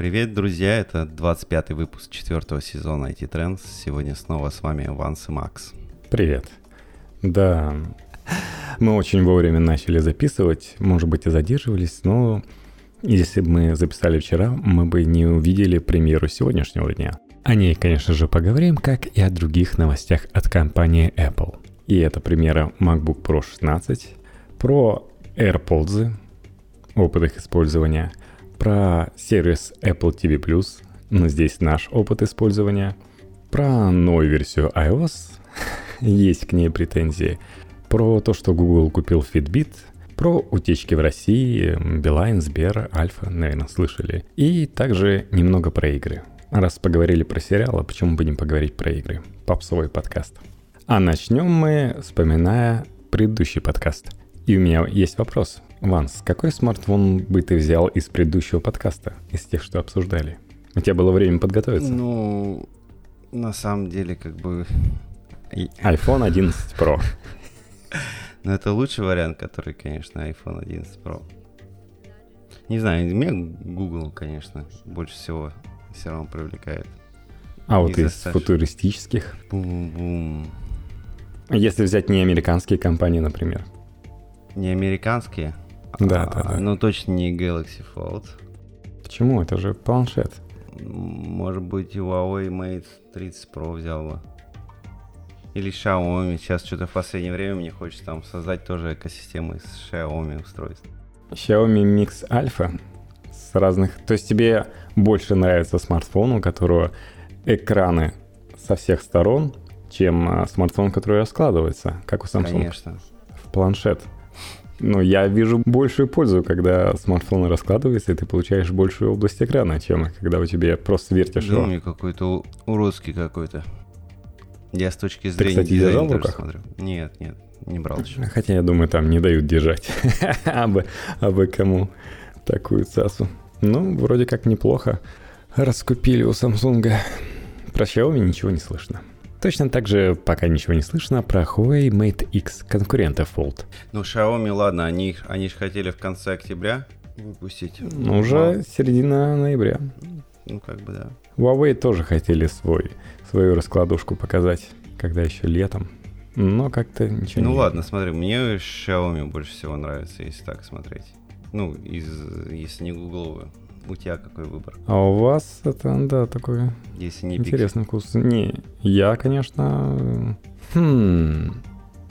Привет, друзья! Это 25 выпуск четвертого сезона IT Trends. Сегодня снова с вами Ванс и Макс. Привет. Да, мы очень вовремя начали записывать, может быть и задерживались, но если бы мы записали вчера, мы бы не увидели премьеру сегодняшнего дня. О ней, конечно же, поговорим, как и о других новостях от компании Apple. И это премьера MacBook Pro 16, про AirPods, опыт их использования, про сервис Apple TV+, но здесь наш опыт использования, про новую версию iOS, есть к ней претензии, про то, что Google купил Fitbit, про утечки в России, Билайн, Сбер, Альфа, наверное, слышали, и также немного про игры. Раз поговорили про сериалы, почему будем поговорить про игры? Попсовый подкаст. А начнем мы, вспоминая предыдущий подкаст – и у меня есть вопрос. Ванс, какой смартфон бы ты взял из предыдущего подкаста, из тех, что обсуждали? У тебя было время подготовиться? Ну, на самом деле, как бы... iPhone 11 Pro. Ну, это лучший вариант, который, конечно, iPhone 11 Pro. Не знаю, меня Google, конечно, больше всего все равно привлекает. А вот из футуристических? Бум-бум. Если взять не американские компании, например. Не американские? Да, а, да, да. Ну, точно не Galaxy Fold. Почему? Это же планшет. Может быть, Huawei Mate 30 Pro взял бы. Или Xiaomi. Сейчас что-то в последнее время мне хочется там создать тоже экосистему из Xiaomi устройств. Xiaomi Mix Alpha с разных... То есть тебе больше нравится смартфон, у которого экраны со всех сторон, чем а, смартфон, который раскладывается, как у Samsung. Конечно. В планшет. Ну, я вижу большую пользу, когда смартфон раскладывается, и ты получаешь большую область экрана, чем когда у тебя просто вертишь да, его. какой-то уродский какой-то. Я с точки зрения ты, кстати, держал в руках? смотрю. Нет, нет, не брал еще. Хотя я думаю, там не дают держать. абы, абы кому такую цасу. Ну, вроде как неплохо. Раскупили у Samsung. Про Xiaomi ничего не слышно. Точно так же пока ничего не слышно про Huawei Mate X, конкурента Fold. Ну, Xiaomi, ладно, они, они же хотели в конце октября выпустить. Ну, уже Но... середина ноября. Ну, как бы да. Huawei тоже хотели свой, свою раскладушку показать, когда еще летом. Но как-то ничего ну, не... Ну ладно, смотри, мне Xiaomi больше всего нравится, если так смотреть. Ну, из, если не гугловую. У тебя какой выбор? А у вас это, да, такой Если не интересный вкус. Не, я, конечно... Хм...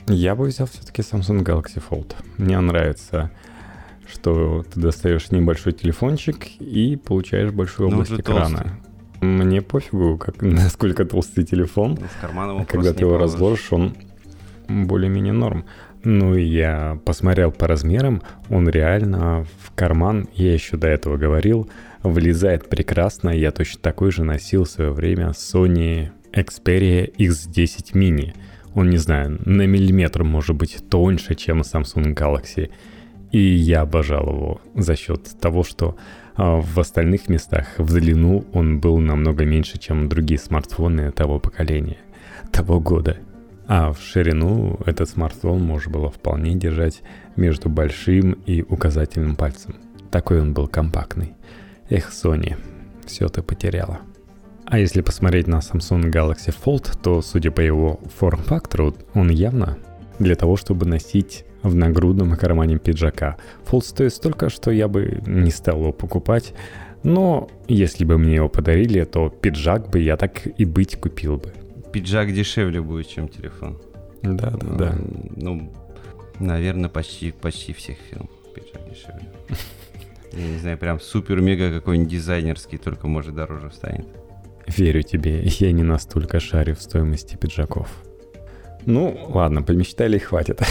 Я бы взял все-таки Samsung Galaxy Fold. Мне нравится, что ты достаешь небольшой телефончик и получаешь большую ну, область экрана. Толстый. Мне пофигу, как, насколько толстый телефон. Ну, когда ты его разложишь, он более-менее норм. Ну, я посмотрел по размерам, он реально в карман, я еще до этого говорил, влезает прекрасно. Я точно такой же носил в свое время Sony Xperia X10 Mini. Он, не знаю, на миллиметр может быть тоньше, чем Samsung Galaxy. И я обожал его за счет того, что а, в остальных местах в длину он был намного меньше, чем другие смартфоны того поколения, того года. А в ширину этот смартфон можно было вполне держать между большим и указательным пальцем. Такой он был компактный. Эх, Sony, все ты потеряла. А если посмотреть на Samsung Galaxy Fold, то, судя по его форм-фактору, он явно для того, чтобы носить в нагрудном кармане пиджака. Fold стоит столько, что я бы не стал его покупать, но если бы мне его подарили, то пиджак бы я так и быть купил бы пиджак дешевле будет, чем телефон. Да, да, да. Ну, наверное, почти, почти всех фирм пиджак дешевле. Я не знаю, прям супер-мега какой-нибудь дизайнерский, только может дороже станет. Верю тебе, я не настолько шарю в стоимости пиджаков. Ну, ладно, помечтали и хватит.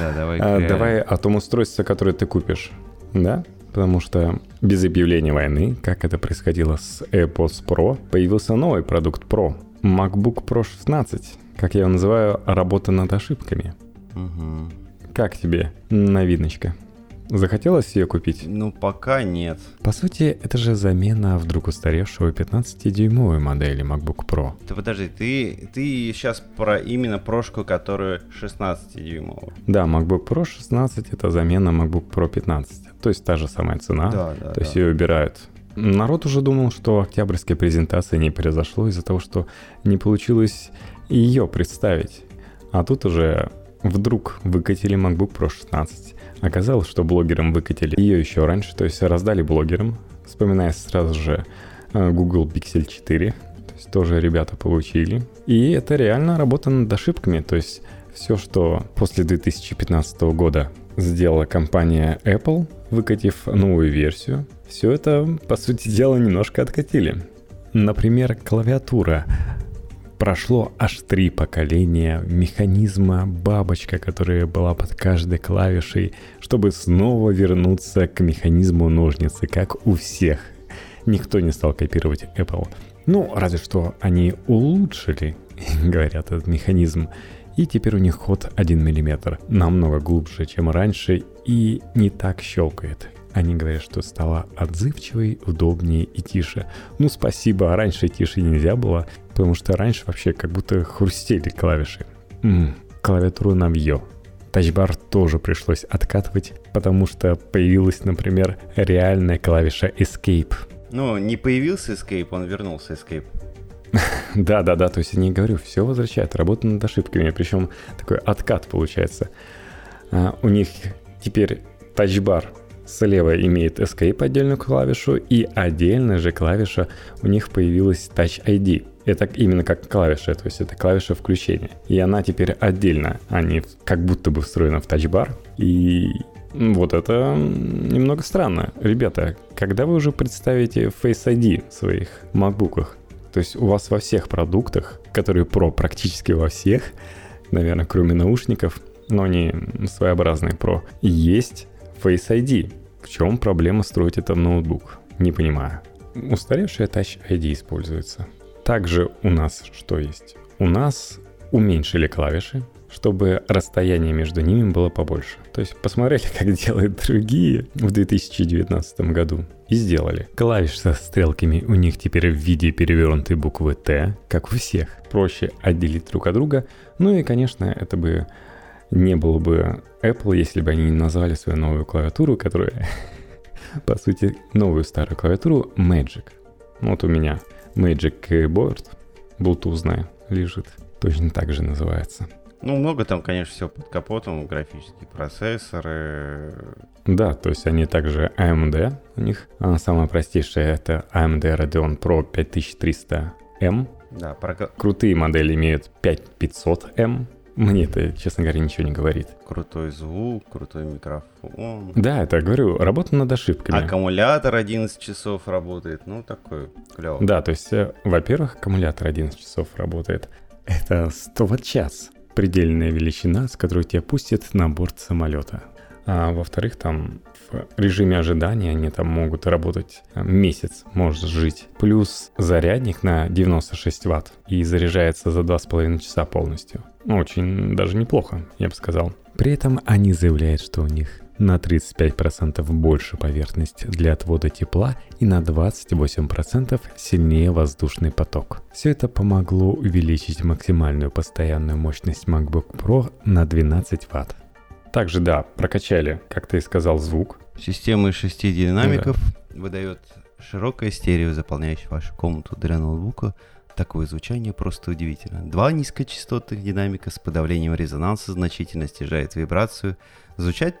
Да, давай. А, давай о том устройстве, которое ты купишь. Да? Потому что без объявления войны, как это происходило с AirPods Pro, появился новый продукт Pro – MacBook Pro 16. Как я его называю, работа над ошибками. Угу. Как тебе новиночка? Захотелось ее купить? Ну, пока нет. По сути, это же замена вдруг устаревшего 15-дюймовой модели MacBook Pro. Ты подожди, ты, ты сейчас про именно прошку, которая 16-дюймовая. Да, MacBook Pro 16 это замена MacBook Pro 15. То есть та же самая цена. Да, да, то да. есть ее убирают. Народ уже думал, что октябрьской презентации не произошло из-за того, что не получилось ее представить. А тут уже вдруг выкатили MacBook Pro 16. Оказалось, что блогерам выкатили ее еще раньше, то есть раздали блогерам, вспоминая сразу же э, Google Pixel 4, то есть тоже ребята получили. И это реально работа над ошибками, то есть все, что после 2015 года сделала компания Apple, выкатив новую версию, все это, по сути дела, немножко откатили. Например, клавиатура. Прошло аж три поколения механизма бабочка, которая была под каждой клавишей, чтобы снова вернуться к механизму ножницы, как у всех. Никто не стал копировать Apple. Ну, разве что они улучшили, говорят, этот механизм. И теперь у них ход 1 мм, намного глубже, чем раньше, и не так щелкает. Они говорят, что стало отзывчивой, удобнее и тише. Ну, спасибо, а раньше тише нельзя было, потому что раньше вообще как будто хрустели клавиши. М-м, клавиатуру навье. Тачбар тоже пришлось откатывать, потому что появилась, например, реальная клавиша Escape. Ну, не появился Escape, он вернулся Escape. Да, да, да, то есть я не говорю, все возвращает, работа над ошибками, причем такой откат получается. А, у них теперь тачбар слева имеет Escape отдельную клавишу, и отдельная же клавиша у них появилась Touch ID. Это именно как клавиша, то есть это клавиша включения. И она теперь отдельно, а не как будто бы встроена в тачбар. И вот это немного странно. Ребята, когда вы уже представите Face ID в своих макбуках? То есть у вас во всех продуктах, которые Pro практически во всех, наверное, кроме наушников, но они своеобразные Pro, есть Face ID. В чем проблема строить это в ноутбук? Не понимаю. Устаревшая Touch ID используется. Также у нас что есть? У нас уменьшили клавиши, чтобы расстояние между ними было побольше. То есть посмотрели, как делают другие в 2019 году и сделали. Клавиши со стрелками у них теперь в виде перевернутой буквы Т, как у всех. Проще отделить друг от друга. Ну и, конечно, это бы не было бы Apple, если бы они не назвали свою новую клавиатуру, которая, по сути, новую старую клавиатуру Magic. Вот у меня Magic Keyboard, Bluetooth лежит. Точно так же называется. Ну, много там, конечно, всего под капотом, графические процессоры. Да, то есть они также AMD у них. А самая простейшая это AMD Radeon Pro 5300M. Да, про... Крутые модели имеют 5500M. Мне это, честно говоря, ничего не говорит. Крутой звук, крутой микрофон. Да, это говорю, работа над ошибками. Аккумулятор 11 часов работает, ну такой клево. Да, то есть, э, во-первых, аккумулятор 11 часов работает. Это 100 ватт-час. Предельная величина, с которой тебя пустят на борт самолета. А во-вторых, там в режиме ожидания они там могут работать э, месяц, может жить. Плюс зарядник на 96 ватт и заряжается за 2,5 часа полностью. Очень даже неплохо, я бы сказал. При этом они заявляют, что у них на 35% больше поверхность для отвода тепла и на 28% сильнее воздушный поток. Все это помогло увеличить максимальную постоянную мощность MacBook Pro на 12 Вт. Также, да, прокачали, как ты и сказал, звук. Система из шести динамиков да. выдает широкое стерео, заполняющее вашу комнату для ноутбука. Такое звучание просто удивительно. Два низкочастотных динамика с подавлением резонанса значительно снижает вибрацию. Звучать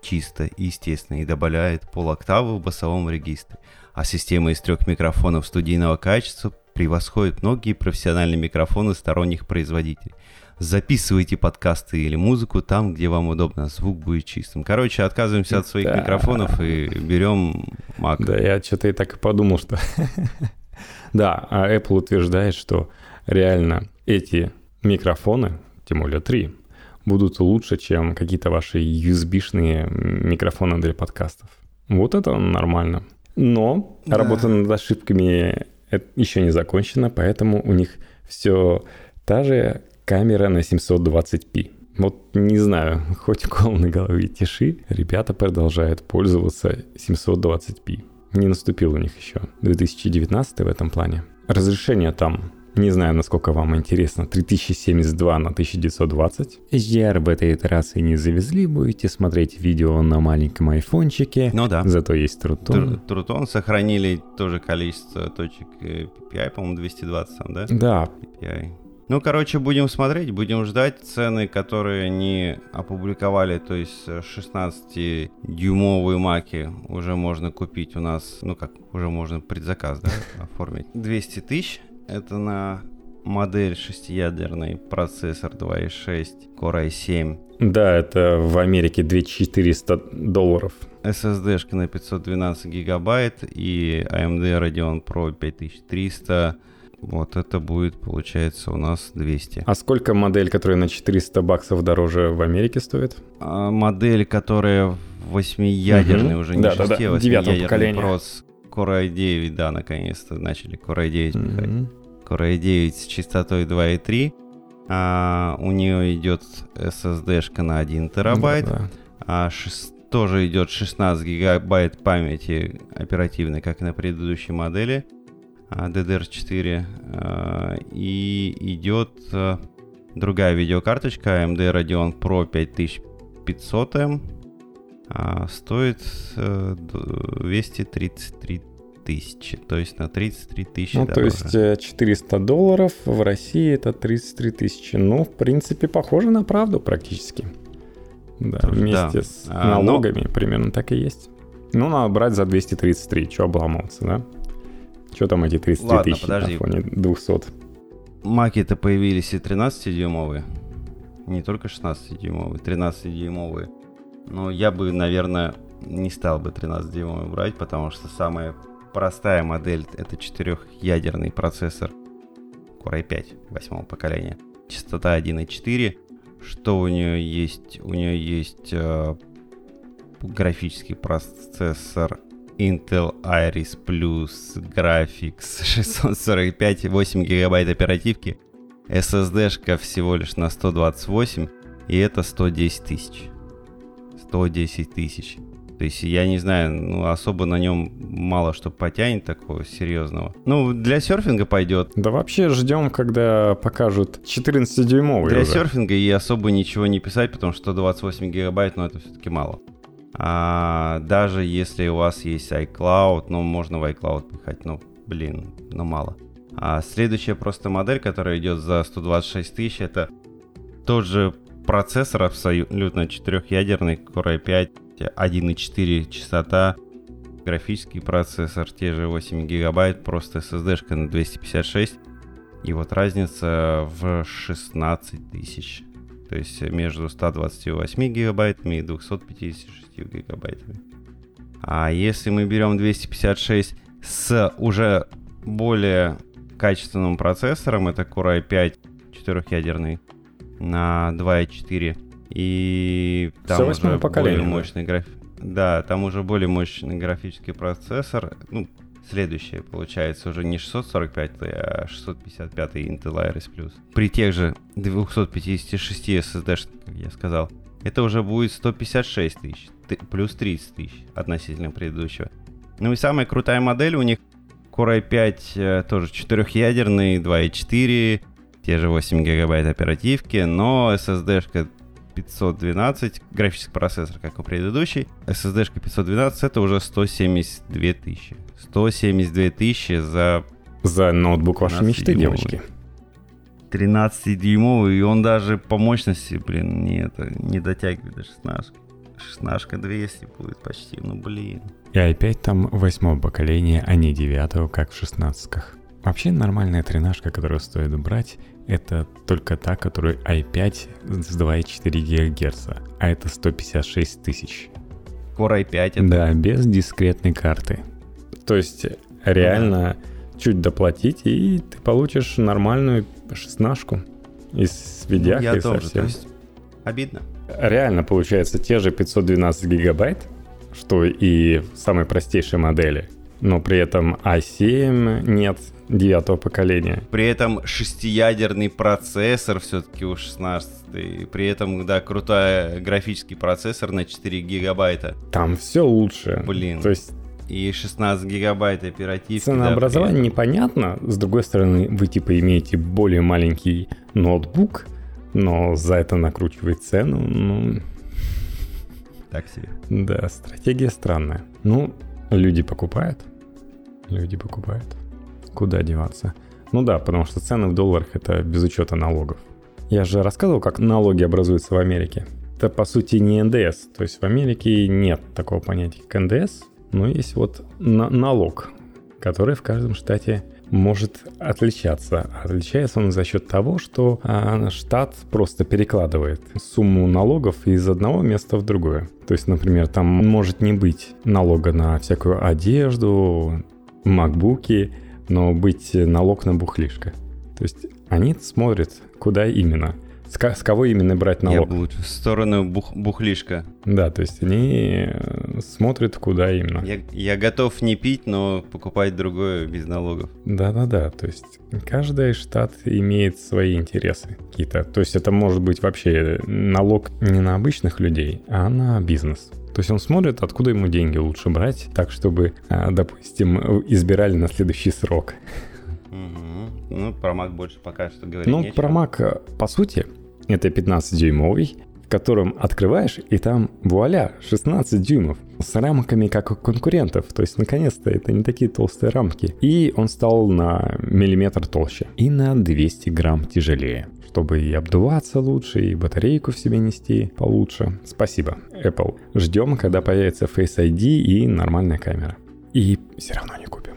чисто и естественно и добавляет полоктавы в басовом регистре. А система из трех микрофонов студийного качества превосходит многие профессиональные микрофоны сторонних производителей. Записывайте подкасты или музыку там, где вам удобно, звук будет чистым. Короче, отказываемся от своих микрофонов и берем Mac. Да, я что-то и так и подумал, что... да, а Apple утверждает, что реально эти микрофоны, тем более три, будут лучше, чем какие-то ваши USB-шные микрофоны для подкастов. Вот это нормально. Но да. работа над ошибками еще не закончена, поэтому у них все та же камера на 720p. Вот не знаю, хоть кол на голове тиши, ребята продолжают пользоваться 720p. Не наступил у них еще 2019 в этом плане. Разрешение там не знаю, насколько вам интересно, 3072 на 1920. HDR в этой итерации не завезли, будете смотреть видео на маленьком айфончике. Ну да. Зато есть Трутон. Трутон сохранили тоже количество точек PPI, по-моему, 220 там, да? Да. PPI. Ну, короче, будем смотреть, будем ждать цены, которые они опубликовали, то есть 16-дюймовые маки уже можно купить у нас, ну как, уже можно предзаказ, да, оформить. 200 тысяч, это на модель шестиядерный процессор 2.6 Core i7. Да, это в Америке 2400 долларов. SSD-шка на 512 гигабайт и AMD Radeon Pro 5300 вот это будет, получается, у нас 200. А сколько модель, которая на 400 баксов дороже в Америке стоит? А, модель, которая восьмиядерный, угу. уже не да, 6, да, да. восьмиядерный прос Core i9, да, наконец-то начали Core i9 пихать. Core i9 с частотой 2.3. А, у нее идет SSD-шка на 1 терабайт. Да, да. А, 6, тоже идет 16 гигабайт памяти оперативной, как и на предыдущей модели. DDR4 а, и идет а, другая видеокарточка AMD Radeon Pro 5500M а, стоит 233 э, тысячи, то есть на 33 тысячи Ну, дороже. то есть 400 э, долларов в России это 33 тысячи. Ну, в принципе, похоже на правду практически. Да, Тоже, вместе да. с налогами а, но... примерно так и есть. Ну, надо брать за 233, что обламываться, да? Что там эти 33 Ладно, тысячи подожди. на фоне 200? Маки-то появились и 13-дюймовые. Не только 16-дюймовые, 13-дюймовые. Но я бы, наверное, не стал бы 13-дюймовый брать, потому что самая простая модель это четырехъядерный процессор Core i5 восьмого поколения. Частота 1.4. Что у нее есть? У нее есть э, графический процессор Intel Iris Plus Graphics 645, 8 гигабайт оперативки, SSD-шка всего лишь на 128, и это 110 тысяч. 110 тысяч. То есть я не знаю, ну особо на нем мало что потянет такого серьезного. Ну, для серфинга пойдет. Да вообще ждем, когда покажут 14-дюймовый Для уже. серфинга и особо ничего не писать, потому что 128 гигабайт, но ну, это все-таки мало. А, даже если у вас есть iCloud, ну, можно в iCloud пихать, ну, блин, ну, мало. А следующая просто модель, которая идет за 126 тысяч, это тот же процессор абсолютно четырехъядерный Core i5, 1.4 частота, графический процессор, те же 8 гигабайт, просто SSD-шка на 256. И вот разница в 16 тысяч. То есть между 128 гигабайтами и 256 гигабайтами. А если мы берем 256 с уже более качественным процессором, это Core i5 четырехъядерный на 2.4, и там уже более мощный график. Да, там уже более мощный графический процессор. Ну, следующее получается уже не 645, а 655 Intel Iris Plus. При тех же 256 SSD, как я сказал, это уже будет 156 тысяч, плюс 30 тысяч относительно предыдущего. Ну и самая крутая модель у них Core i5 э, тоже четырехъядерный, 2.4, те же 8 гигабайт оперативки, но SSD-шка 512, графический процессор, как у предыдущей. SSD-шка 512 это уже 172 тысячи. 172 тысячи за... За ноутбук вашей мечты, девочки. 13-дюймовый, и он даже по мощности, блин, не, это, не дотягивает до 16. 16 200 будет почти, ну блин. И опять там восьмого поколения, а не девятого, как в шестнадцатках. Вообще нормальная тренажка, которую стоит брать, это только та, которая i5 с 2,4 ГГц, а это 156 тысяч. Core i5 это? Да, без дискретной карты. То есть реально да. чуть доплатить, и ты получишь нормальную шестнашку из видяхи ну, Я тоже, совсем. то есть обидно. Реально получается те же 512 гигабайт, что и в самой простейшей модели, но при этом i7 нет девятого поколения. При этом шестиядерный процессор все-таки у 16 При этом, да, крутой графический процессор на 4 гигабайта. Там все лучше. Блин. То есть и 16 гигабайт оперативки. Ценообразование да, непонятно. С другой стороны, вы типа имеете более маленький ноутбук, но за это накручивать цену, ну... Так себе. Да, стратегия странная. Ну, люди покупают. Люди покупают. Куда деваться? Ну да, потому что цены в долларах это без учета налогов. Я же рассказывал, как налоги образуются в Америке. Это по сути не НДС. То есть в Америке нет такого понятия, как НДС. Но есть вот на налог, который в каждом штате может отличаться. Отличается он за счет того, что а, штат просто перекладывает сумму налогов из одного места в другое. То есть, например, там может не быть налога на всякую одежду, макбуки, но быть налог на бухлишко. То есть они смотрят, куда именно – с, кого именно брать налог? Я буду в сторону бух, бухлишка. Да, то есть они э, смотрят, куда именно. Я, я готов не пить, но покупать другое без налогов. Да-да-да, то есть каждый штат имеет свои интересы какие-то. То есть это может быть вообще налог не на обычных людей, а на бизнес. То есть он смотрит, откуда ему деньги лучше брать, так чтобы, а, допустим, избирали на следующий срок. Угу. Ну, про Mac больше пока что говорить Ну, нечего. про Mac, э, по сути, это 15-дюймовый, в котором открываешь, и там вуаля, 16 дюймов с рамками как у конкурентов. То есть, наконец-то, это не такие толстые рамки. И он стал на миллиметр толще и на 200 грамм тяжелее чтобы и обдуваться лучше, и батарейку в себе нести получше. Спасибо, Apple. Ждем, когда появится Face ID и нормальная камера. И все равно не купим.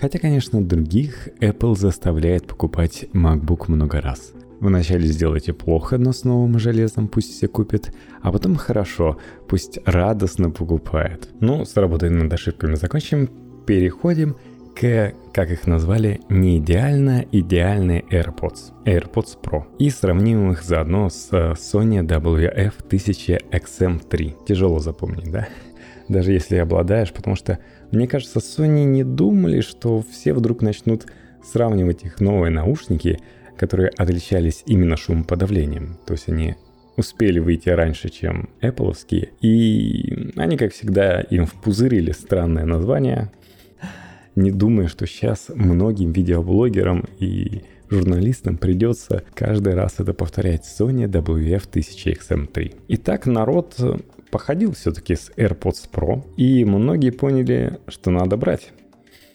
Хотя, конечно, других Apple заставляет покупать MacBook много раз. Вначале сделайте плохо, но с новым железом пусть все купят, а потом хорошо, пусть радостно покупает. Ну, с работой над ошибками закончим, переходим к, как их назвали, не идеально идеальные AirPods, AirPods Pro. И сравним их заодно с э, Sony WF-1000XM3. Тяжело запомнить, да? Даже если обладаешь, потому что, мне кажется, Sony не думали, что все вдруг начнут сравнивать их новые наушники – которые отличались именно шумоподавлением. То есть они успели выйти раньше, чем Apple, и они, как всегда, им впузырили странное название, не думая, что сейчас многим видеоблогерам и журналистам придется каждый раз это повторять Sony WF-1000XM3. Итак, народ походил все-таки с AirPods Pro, и многие поняли, что надо брать.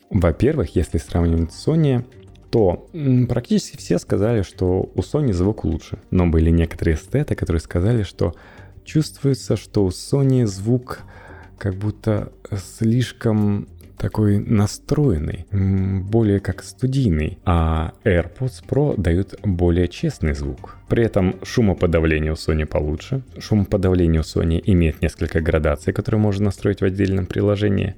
Во-первых, если сравнивать с Sony, то практически все сказали, что у Sony звук лучше. Но были некоторые эстеты, которые сказали, что чувствуется, что у Sony звук как будто слишком такой настроенный, более как студийный, а AirPods Pro дают более честный звук. При этом шумоподавление у Sony получше. Шумоподавление у Sony имеет несколько градаций, которые можно настроить в отдельном приложении.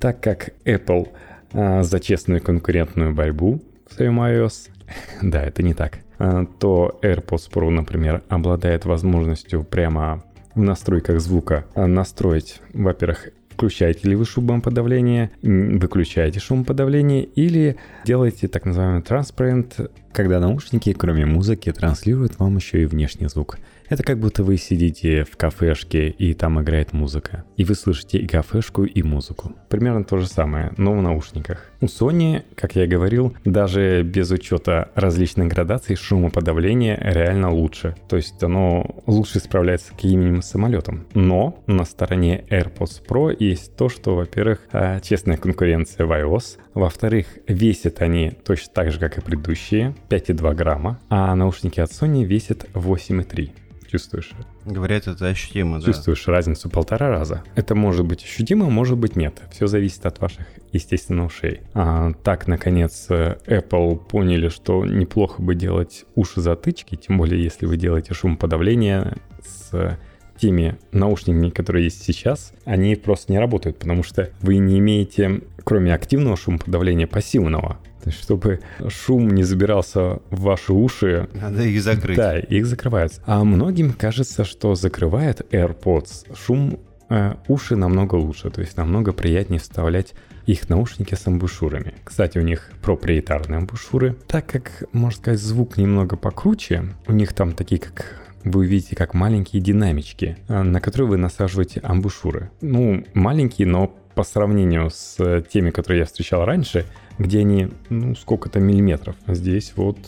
Так как Apple а, за честную конкурентную борьбу в своем iOS, да, это не так, а, то AirPods Pro, например, обладает возможностью прямо в настройках звука настроить, во-первых, включаете ли вы шумоподавление, выключаете шумоподавление или делаете так называемый transparent, когда наушники, кроме музыки, транслируют вам еще и внешний звук. Это как будто вы сидите в кафешке, и там играет музыка. И вы слышите и кафешку, и музыку. Примерно то же самое, но в наушниках. У Sony, как я говорил, даже без учета различных градаций шумоподавление реально лучше. То есть оно лучше справляется с каким-нибудь самолетом. Но на стороне AirPods Pro есть то, что, во-первых, а, честная конкуренция в iOS. Во-вторых, весят они точно так же, как и предыдущие, 5,2 грамма. А наушники от Sony весят 8,3 чувствуешь. Говорят, это ощутимо, да. Чувствуешь разницу полтора раза. Это может быть ощутимо, может быть нет. Все зависит от ваших, естественно, ушей. А, так, наконец, Apple поняли, что неплохо бы делать уши-затычки, тем более, если вы делаете шумоподавление с теми наушниками, которые есть сейчас, они просто не работают, потому что вы не имеете, кроме активного шумоподавления, пассивного. То есть, чтобы шум не забирался в ваши уши. Надо их закрыть. Да, их закрывают. А многим кажется, что закрывает AirPods шум э, уши намного лучше, то есть намного приятнее вставлять их наушники с амбушюрами. Кстати, у них проприетарные амбушюры. Так как, можно сказать, звук немного покруче, у них там такие как вы увидите как маленькие динамички, э, на которые вы насаживаете амбушюры. Ну, маленькие, но по сравнению с теми, которые я встречал раньше, где они, ну, сколько-то миллиметров. Здесь вот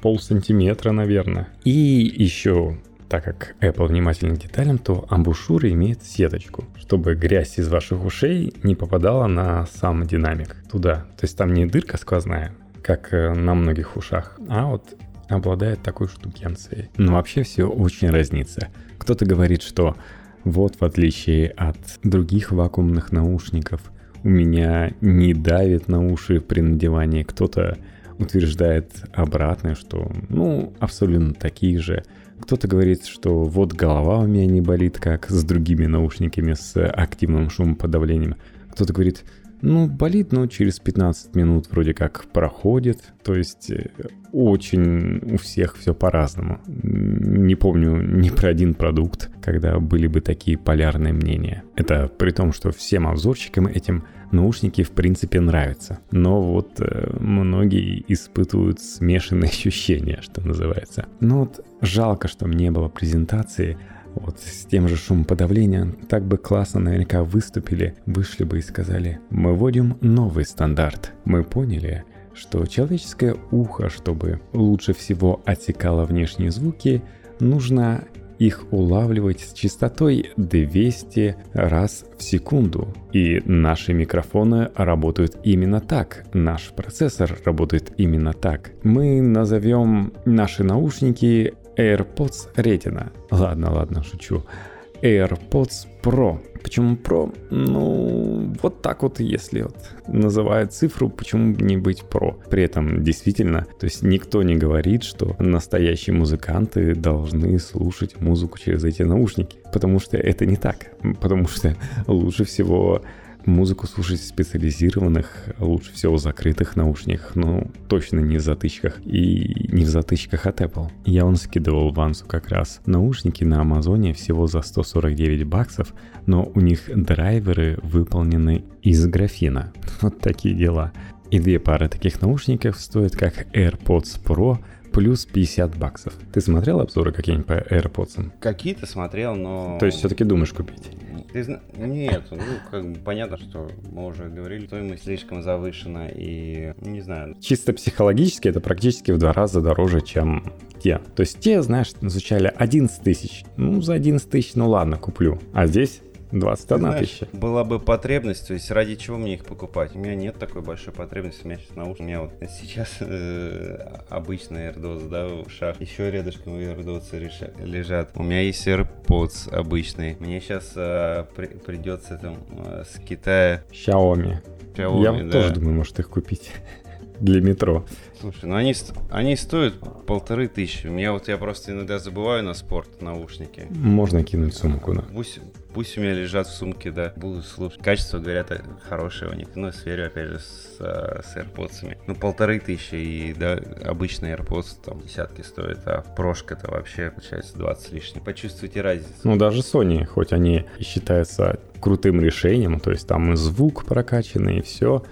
пол сантиметра, наверное. И еще так как Apple внимательен к деталям, то амбушюр имеет сеточку, чтобы грязь из ваших ушей не попадала на сам динамик туда. То есть там не дырка сквозная, как э, на многих ушах, а вот обладает такой штукенцией. Но вообще все очень разнится. Кто-то говорит, что вот в отличие от других вакуумных наушников, у меня не давит на уши при надевании. Кто-то утверждает обратное, что, ну, абсолютно такие же. Кто-то говорит, что вот голова у меня не болит, как с другими наушниками с активным шумоподавлением. Кто-то говорит, ну, болит, но через 15 минут вроде как проходит. То есть э, очень у всех все по-разному. Не помню ни про один продукт, когда были бы такие полярные мнения. Это при том, что всем обзорщикам этим наушники в принципе нравятся. Но вот э, многие испытывают смешанные ощущения, что называется. Ну вот жалко, что не было презентации вот с тем же шумоподавлением так бы классно наверняка выступили, вышли бы и сказали, мы вводим новый стандарт. Мы поняли, что человеческое ухо, чтобы лучше всего отсекало внешние звуки, нужно их улавливать с частотой 200 раз в секунду. И наши микрофоны работают именно так. Наш процессор работает именно так. Мы назовем наши наушники AirPods Retina. Ладно, ладно, шучу. AirPods Pro. Почему Pro? Ну, вот так вот, если вот называют цифру, почему бы не быть Pro? При этом действительно, то есть никто не говорит, что настоящие музыканты должны слушать музыку через эти наушники, потому что это не так. Потому что лучше всего музыку слушать в специализированных, лучше всего в закрытых наушниках, но точно не в затычках и не в затычках от Apple. Я он скидывал Вансу как раз наушники на Амазоне всего за 149 баксов, но у них драйверы выполнены из графина. Вот такие дела. И две пары таких наушников стоят как AirPods Pro плюс 50 баксов. Ты смотрел обзоры какие-нибудь по AirPods? Какие-то смотрел, но... То есть все-таки думаешь купить? Ты зна... Нет, ну, как бы понятно, что мы уже говорили, стоимость слишком завышена, и не знаю. Чисто психологически это практически в два раза дороже, чем те. То есть те, знаешь, звучали 11 тысяч. Ну, за 11 тысяч, ну ладно, куплю. А здесь 21 Знаешь, тысяча. Была бы потребность, то есть ради чего мне их покупать? У меня нет такой большой потребности. У меня сейчас наушники. У меня вот сейчас э, обычный AirDots, да, в ушах. Еще рядышком AirDots лежат. У меня есть AirPods обычный. Мне сейчас э, при, придется там э, с Китая... Xiaomi. Xiaomi Я да. тоже думаю, может их купить для метро. Слушай, ну они, они стоят полторы тысячи. У меня вот я просто иногда забываю на спорт наушники. Можно кинуть сумку, да. Пусть, пусть у меня лежат в сумке, да. Буду слушать. Качество, говорят, э, хорошее у них. Ну, сверю, опять же, с, э, с AirPods. Ну, полторы тысячи, и, да, обычные AirPods там десятки стоят, а прошка-то вообще, получается, 20 лишних. Почувствуйте разницу. Ну, даже Sony, хоть они считаются крутым решением, то есть там и звук прокачанный, и все,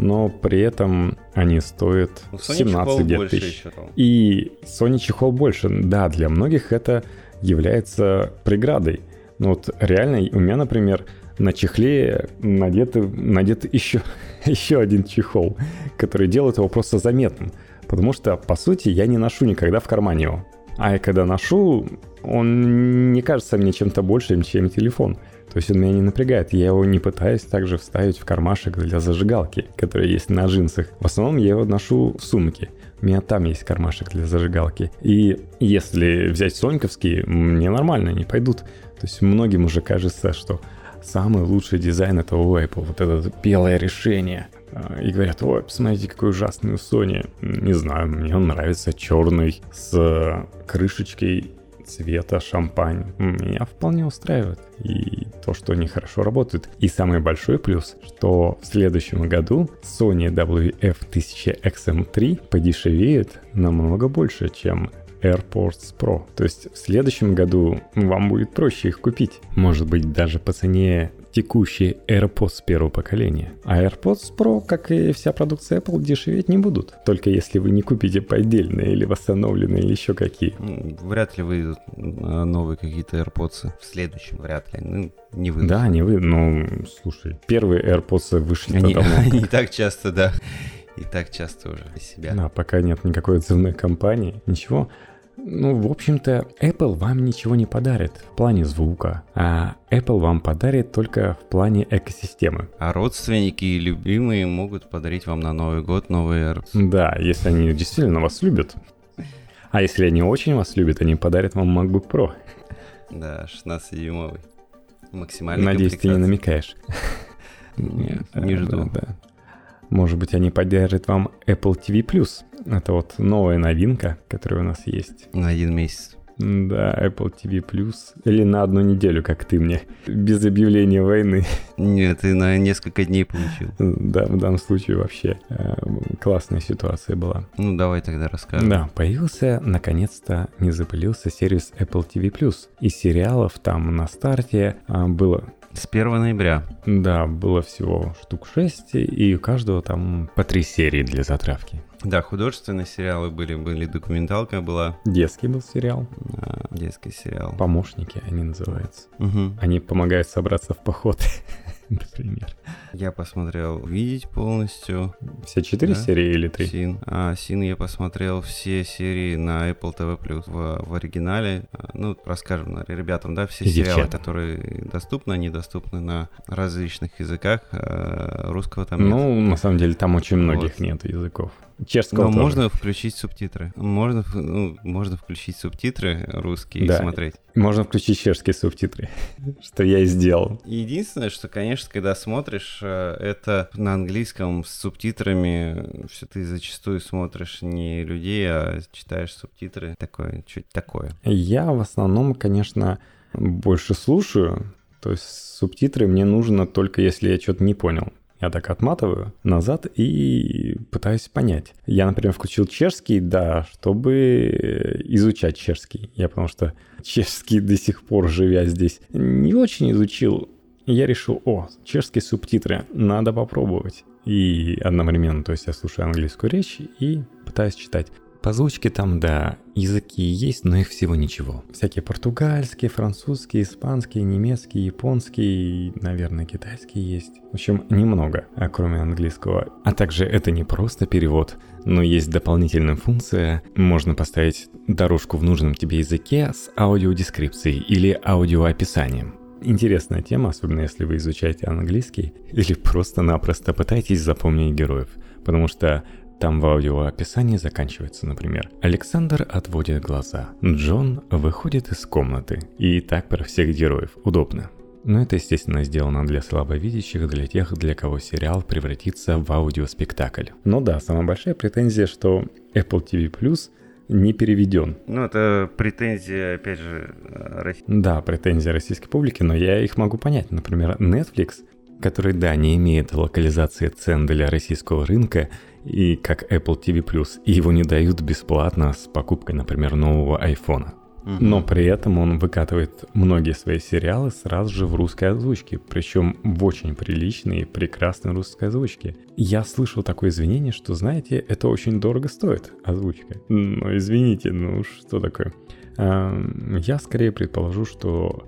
но при этом они стоят ну, 17 где тысяч. И Sony чехол больше. Да, для многих это является преградой. Но вот реально у меня, например, на чехле надет, надет еще, еще один чехол, который делает его просто заметным. Потому что, по сути, я не ношу никогда в кармане его. А я когда ношу, он не кажется мне чем-то большим, чем телефон. То есть он меня не напрягает. Я его не пытаюсь также вставить в кармашек для зажигалки, который есть на джинсах. В основном я его ношу в сумке. У меня там есть кармашек для зажигалки. И если взять соньковские, мне нормально, они пойдут. То есть многим уже кажется, что самый лучший дизайн это у Apple, вот это белое решение. А, и говорят, ой, посмотрите, какой ужасный у Sony. Не знаю, мне он нравится черный с крышечкой цвета шампань меня вполне устраивает. И то, что они хорошо работают. И самый большой плюс, что в следующем году Sony WF-1000XM3 подешевеет намного больше, чем AirPods Pro. То есть в следующем году вам будет проще их купить. Может быть, даже по цене текущие AirPods первого поколения. А AirPods Pro, как и вся продукция Apple, дешеветь не будут. Только если вы не купите поддельные или восстановленные, или еще какие. Вряд ли выйдут а, новые какие-то AirPods в следующем, вряд ли. Ну, не выйдут. Да, не вы. Ну, слушай, первые AirPods вышли они. Они так часто, да. И так часто уже из себя. Да, пока нет никакой отзывной кампании, ничего. Ну, в общем-то, Apple вам ничего не подарит в плане звука, а Apple вам подарит только в плане экосистемы. А родственники и любимые могут подарить вам на Новый год новые AirPods. Да, если они действительно вас любят. А если они очень вас любят, они подарят вам MacBook Pro. Да, 16-дюймовый. Максимально Надеюсь, ты не намекаешь. Нет, не жду. Да. Может быть, они поддержат вам Apple TV+. Это вот новая новинка, которая у нас есть. На один месяц. Да, Apple TV Plus. Или на одну неделю, как ты мне. Без объявления войны. Нет, ты на несколько дней получил. Да, в данном случае вообще э, классная ситуация была. Ну, давай тогда расскажем. Да, появился, наконец-то, не запылился сервис Apple TV Plus. Из сериалов там на старте а, было с 1 ноября. Да, было всего штук 6, и у каждого там по три серии для затравки. Да, художественные сериалы были, были документалка была. Детский был сериал. А, детский сериал. Помощники они называются. Угу. Они помогают собраться в поход, например. Я посмотрел «Видеть» полностью. Все четыре да? серии или три? Син. А, Син я посмотрел все серии на Apple TV+. В, в оригинале. А, ну, расскажем ребятам, да, все Девчат. сериалы, которые доступны, они доступны на различных языках. А, русского там нет. Ну, на самом деле, там очень многих вот. нет языков. Чешского Но тоже. можно включить субтитры. Можно, ну, можно включить субтитры русские да. и смотреть. Можно включить чешские субтитры, что я и сделал. Единственное, что, конечно, когда смотришь э, это на английском с субтитрами, все ты зачастую смотришь не людей, а читаешь субтитры. Такое, чуть такое. Я в основном, конечно, больше слушаю, то есть субтитры мне нужно только если я что-то не понял. Я так отматываю назад и пытаюсь понять. Я, например, включил чешский, да, чтобы изучать чешский. Я потому что чешский до сих пор, живя здесь, не очень изучил. Я решил, о, чешские субтитры, надо попробовать. И одновременно, то есть я слушаю английскую речь и пытаюсь читать. По звучке там, да, языки есть, но их всего ничего. Всякие португальские, французские, испанские, немецкие, японские, наверное, китайские есть. В общем, немного, а кроме английского. А также это не просто перевод, но есть дополнительная функция. Можно поставить дорожку в нужном тебе языке с аудиодескрипцией или аудиоописанием. Интересная тема, особенно если вы изучаете английский или просто-напросто пытаетесь запомнить героев. Потому что там в аудиоописании заканчивается, например, Александр отводит глаза, Джон выходит из комнаты. И так про всех героев. Удобно. Но это, естественно, сделано для слабовидящих, для тех, для кого сериал превратится в аудиоспектакль. Но да, самая большая претензия, что Apple TV Plus не переведен. Ну, это претензия, опять же, России. Да, претензия российской публики, но я их могу понять. Например, Netflix, который, да, не имеет локализации цен для российского рынка, и как Apple TV+, и его не дают бесплатно с покупкой, например, нового iPhone. Но при этом он выкатывает многие свои сериалы сразу же в русской озвучке, причем в очень приличной и прекрасной русской озвучке. Я слышал такое извинение, что, знаете, это очень дорого стоит, озвучка. Ну, извините, ну что такое? Я скорее предположу, что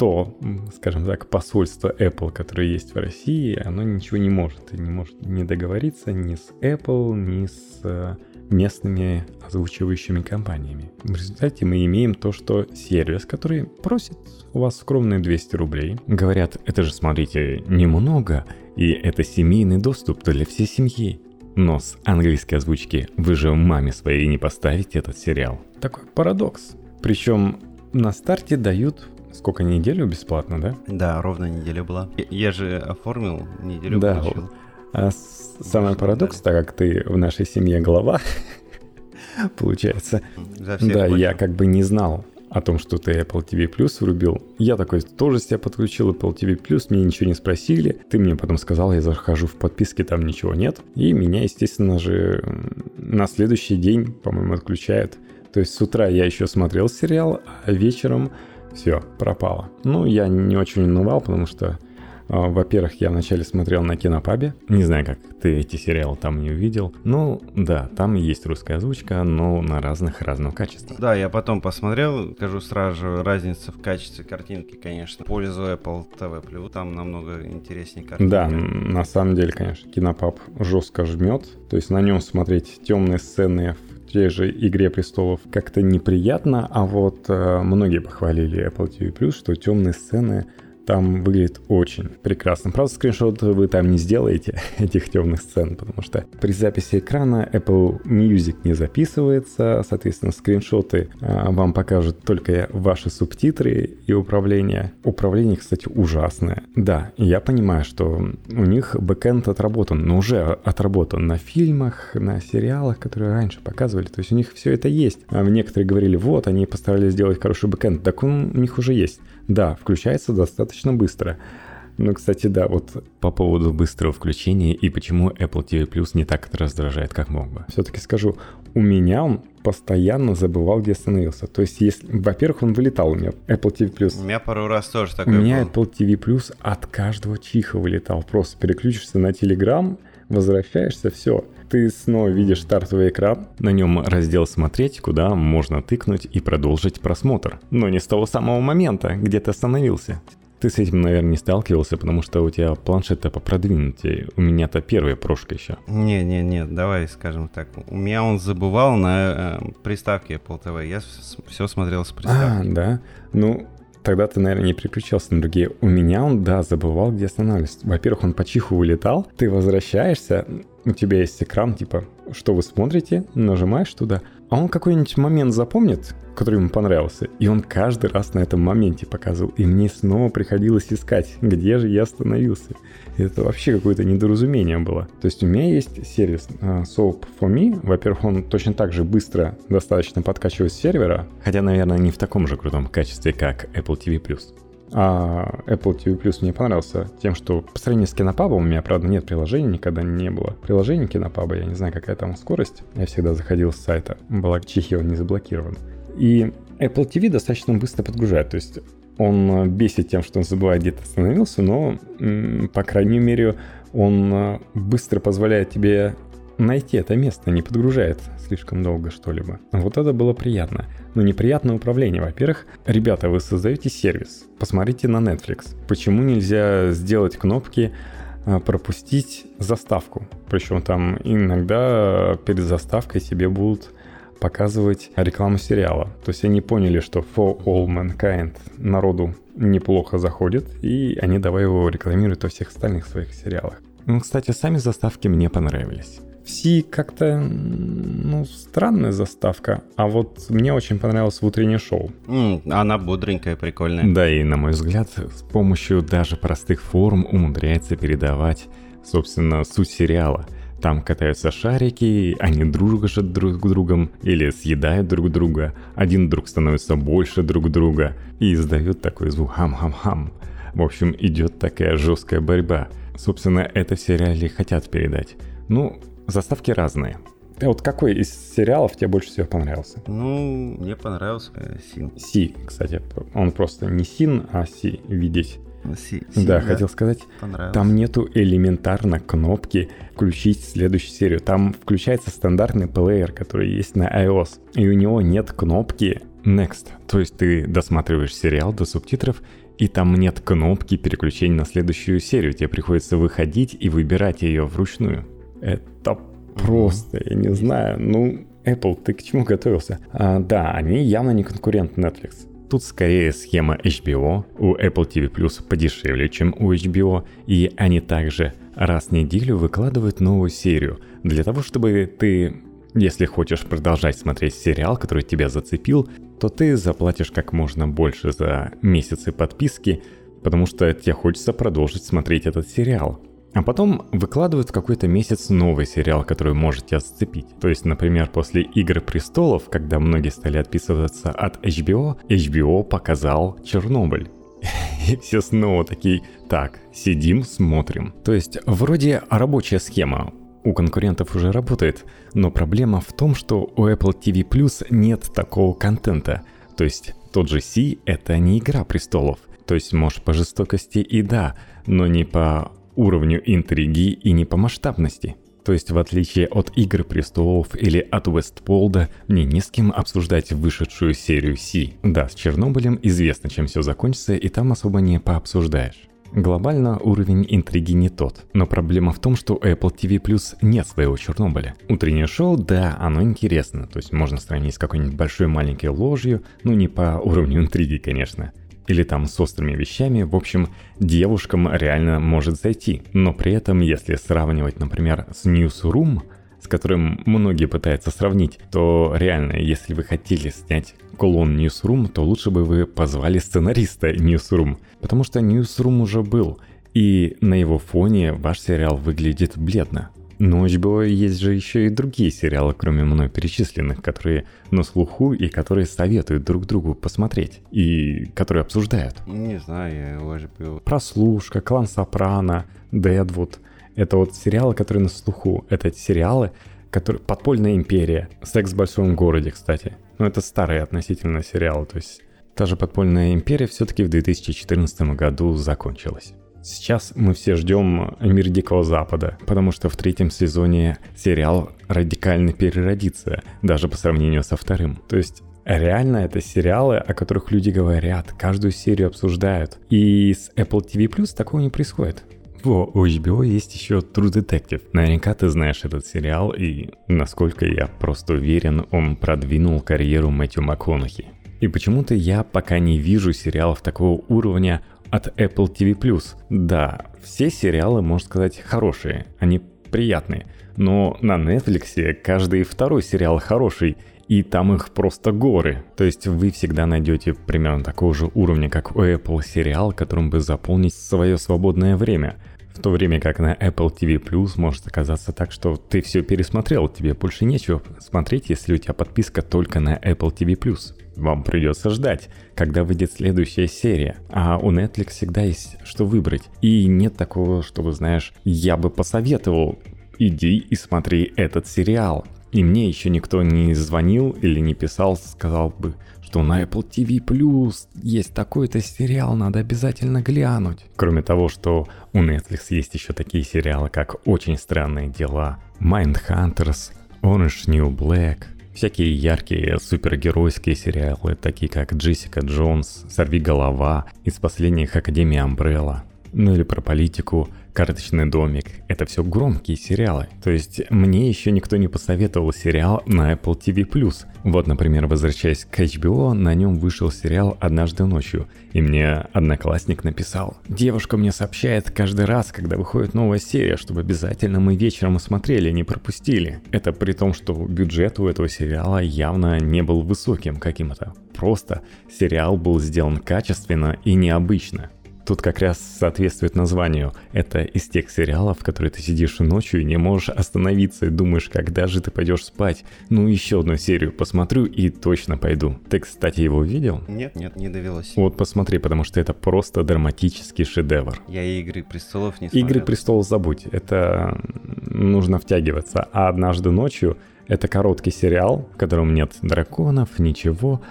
то, скажем так, посольство Apple, которое есть в России, оно ничего не может. И не может не договориться ни с Apple, ни с э, местными озвучивающими компаниями. В результате мы имеем то, что сервис, который просит у вас скромные 200 рублей, говорят, это же, смотрите, немного, и это семейный доступ для всей семьи. Но с английской озвучки вы же маме своей не поставите этот сериал. Такой парадокс. Причем на старте дают Сколько, неделю бесплатно, да? Да, ровно неделя была. Я, я же оформил, неделю да, получил. А самый парадокс, так как ты в нашей семье глава, получается. да, плачу. я как бы не знал о том, что ты Apple TV Plus врубил. Я такой тоже себя подключил Apple TV Plus, мне ничего не спросили. Ты мне потом сказал, я захожу в подписки, там ничего нет. И меня, естественно же, на следующий день, по-моему, отключают То есть с утра я еще смотрел сериал, а вечером все, пропало. Ну, я не очень унывал, потому что а, во-первых, я вначале смотрел на кинопабе. Не знаю, как ты эти сериалы там не увидел. Ну, да, там есть русская озвучка, но на разных разного качества. Да, я потом посмотрел, скажу сразу же, разница в качестве картинки, конечно. Пользу Apple TV+, там намного интереснее картинка. Да, на самом деле, конечно, кинопаб жестко жмет. То есть на нем смотреть темные сцены в той же «Игре престолов» как-то неприятно, а вот э, многие похвалили Apple TV+, что темные сцены там выглядит очень прекрасно. Правда, скриншот вы там не сделаете этих темных сцен, потому что при записи экрана Apple Music не записывается, соответственно, скриншоты а, вам покажут только ваши субтитры и управление. Управление, кстати, ужасное. Да, я понимаю, что у них бэкэнд отработан, но уже отработан на фильмах, на сериалах, которые раньше показывали. То есть у них все это есть. А некоторые говорили, вот, они постарались сделать хороший бэкэнд. Так он у них уже есть. Да, включается достаточно быстро. Ну, кстати, да, вот по поводу быстрого включения и почему Apple TV Plus не так раздражает, как мог бы. Все-таки скажу, у меня он постоянно забывал, где остановился. То есть, если, во-первых, он вылетал у меня, Apple TV Plus. У меня пару раз тоже такое У меня был. Apple TV Plus от каждого чиха вылетал. Просто переключишься на Telegram, возвращаешься, все. Ты снова видишь стартовый экран. На нем раздел «Смотреть», куда можно тыкнуть и продолжить просмотр. Но не с того самого момента, где ты остановился. Ты с этим, наверное, не сталкивался, потому что у тебя планшет-то попродвинутее. У меня-то первая прошка еще. Не-не-не, давай скажем так. У меня он забывал на э, приставке Apple TV. Я все смотрел с приставки. А, да? Ну, тогда ты, наверное, не переключался на другие. У меня он, да, забывал, где останавливаться. Во-первых, он по чиху улетал, ты возвращаешься, у тебя есть экран, типа, что вы смотрите, нажимаешь туда, а он какой-нибудь момент запомнит, который ему понравился, и он каждый раз на этом моменте показывал, и мне снова приходилось искать, где же я остановился. Это вообще какое-то недоразумение было. То есть у меня есть сервис uh, Soap for Me. Во-первых, он точно так же быстро достаточно подкачивает с сервера, хотя, наверное, не в таком же крутом качестве, как Apple TV+. А Apple TV Plus мне понравился тем, что по сравнению с Кинопабом, у меня, правда, нет приложения, никогда не было. Приложение Кинопаба, я не знаю, какая там скорость. Я всегда заходил с сайта, благо Чехии он не заблокирован. И Apple TV достаточно быстро подгружает, то есть он бесит тем, что он забывает, где ты остановился, но, по крайней мере, он быстро позволяет тебе найти это место, не подгружает слишком долго что-либо. Вот это было приятно. Но неприятное управление. Во-первых, ребята, вы создаете сервис. Посмотрите на Netflix. Почему нельзя сделать кнопки а, пропустить заставку? Причем там иногда перед заставкой себе будут показывать рекламу сериала. То есть они поняли, что For All Mankind народу неплохо заходит, и они давай его рекламируют во всех остальных своих сериалах. Ну, кстати, сами заставки мне понравились. Си как-то, ну, странная заставка. А вот мне очень понравилось в утреннее шоу. Mm, она бодренькая, прикольная. Да, и на мой взгляд, с помощью даже простых форм умудряется передавать, собственно, суть сериала. Там катаются шарики, они дружат друг с другом или съедают друг друга. Один друг становится больше друг друга и издают такой звук хам-хам-хам. В общем, идет такая жесткая борьба. Собственно, это в сериале хотят передать. Ну, Заставки разные. А вот какой из сериалов тебе больше всего понравился? Ну, мне понравился э, Син. Си, кстати, он просто не Син, а Си, видеть. Си, да, хотел сказать, там нету элементарно кнопки включить следующую серию. Там включается стандартный плеер, который есть на iOS, и у него нет кнопки Next. То есть ты досматриваешь сериал до субтитров, и там нет кнопки переключения на следующую серию. Тебе приходится выходить и выбирать ее вручную. Это просто, я не знаю, ну, Apple, ты к чему готовился? А, да, они явно не конкурент Netflix. Тут скорее схема HBO, у Apple TV Plus подешевле, чем у HBO, и они также раз в неделю выкладывают новую серию, для того, чтобы ты, если хочешь продолжать смотреть сериал, который тебя зацепил, то ты заплатишь как можно больше за месяцы подписки, потому что тебе хочется продолжить смотреть этот сериал. А потом выкладывают какой-то месяц новый сериал, который может тебя зацепить. То есть, например, после «Игры престолов», когда многие стали отписываться от HBO, HBO показал «Чернобыль». И все снова такие, так, сидим, смотрим. То есть, вроде рабочая схема. у конкурентов уже работает, но проблема в том, что у Apple TV Plus нет такого контента. То есть тот же C — это не «Игра престолов». То есть, может, по жестокости и да, но не по уровню интриги и не по масштабности. То есть, в отличие от «Игры престолов» или от «Вестполда», мне не с кем обсуждать вышедшую серию Си. Да, с Чернобылем известно, чем все закончится, и там особо не пообсуждаешь. Глобально уровень интриги не тот, но проблема в том, что Apple TV Plus нет своего Чернобыля. Утреннее шоу, да, оно интересно, то есть можно сравнить с какой-нибудь большой маленькой ложью, ну не по уровню интриги, конечно или там с острыми вещами, в общем, девушкам реально может зайти. Но при этом, если сравнивать, например, с Newsroom, с которым многие пытаются сравнить, то реально, если вы хотели снять клон Newsroom, то лучше бы вы позвали сценариста Newsroom, потому что Newsroom уже был, и на его фоне ваш сериал выглядит бледно. Но у HBO есть же еще и другие сериалы, кроме мной перечисленных, которые на слуху и которые советуют друг другу посмотреть и которые обсуждают. Не знаю, я его HBO. Прослушка, Клан Сопрано, Дэдвуд. Это вот сериалы, которые на слуху. Это сериалы, которые... Подпольная империя. Секс в большом городе, кстати. Ну, это старые относительно сериалы, то есть... Та же подпольная империя все-таки в 2014 году закончилась. Сейчас мы все ждем «Мир Дикого Запада», потому что в третьем сезоне сериал радикально переродится, даже по сравнению со вторым. То есть Реально это сериалы, о которых люди говорят, каждую серию обсуждают. И с Apple TV Plus такого не происходит. Во, у HBO есть еще True Detective. Наверняка ты знаешь этот сериал, и, насколько я просто уверен, он продвинул карьеру Мэтью МакКонахи. И почему-то я пока не вижу сериалов такого уровня от Apple TV+. Да, все сериалы, можно сказать, хорошие, они приятные. Но на Netflix каждый второй сериал хороший, и там их просто горы. То есть вы всегда найдете примерно такого же уровня, как у Apple сериал, которым бы заполнить свое свободное время. В то время как на Apple TV Plus может оказаться так, что ты все пересмотрел, тебе больше нечего смотреть, если у тебя подписка только на Apple TV Plus вам придется ждать, когда выйдет следующая серия. А у Netflix всегда есть что выбрать. И нет такого, чтобы, знаешь, я бы посоветовал, иди и смотри этот сериал. И мне еще никто не звонил или не писал, сказал бы, что на Apple TV Plus есть такой-то сериал, надо обязательно глянуть. Кроме того, что у Netflix есть еще такие сериалы, как «Очень странные дела», «Mindhunters», «Orange New Black», Всякие яркие супергеройские сериалы, такие как «Джессика Джонс», «Сорви голова», из последних «Академия Амбрелла». Ну или про политику «Карточный домик». Это все громкие сериалы. То есть мне еще никто не посоветовал сериал на Apple TV+. Вот, например, возвращаясь к HBO, на нем вышел сериал «Однажды ночью». И мне одноклассник написал. Девушка мне сообщает каждый раз, когда выходит новая серия, чтобы обязательно мы вечером смотрели, не пропустили. Это при том, что бюджет у этого сериала явно не был высоким каким-то. Просто сериал был сделан качественно и необычно. Тут как раз соответствует названию. Это из тех сериалов, в которые ты сидишь ночью и не можешь остановиться и думаешь, когда же ты пойдешь спать. Ну, еще одну серию посмотрю и точно пойду. Ты, кстати, его видел? Нет, нет, не довелось. Вот посмотри, потому что это просто драматический шедевр. Я «Игры престолов» не смотрел. «Игры престолов» забудь. Это нужно втягиваться. А «Однажды ночью» это короткий сериал, в котором нет драконов, ничего,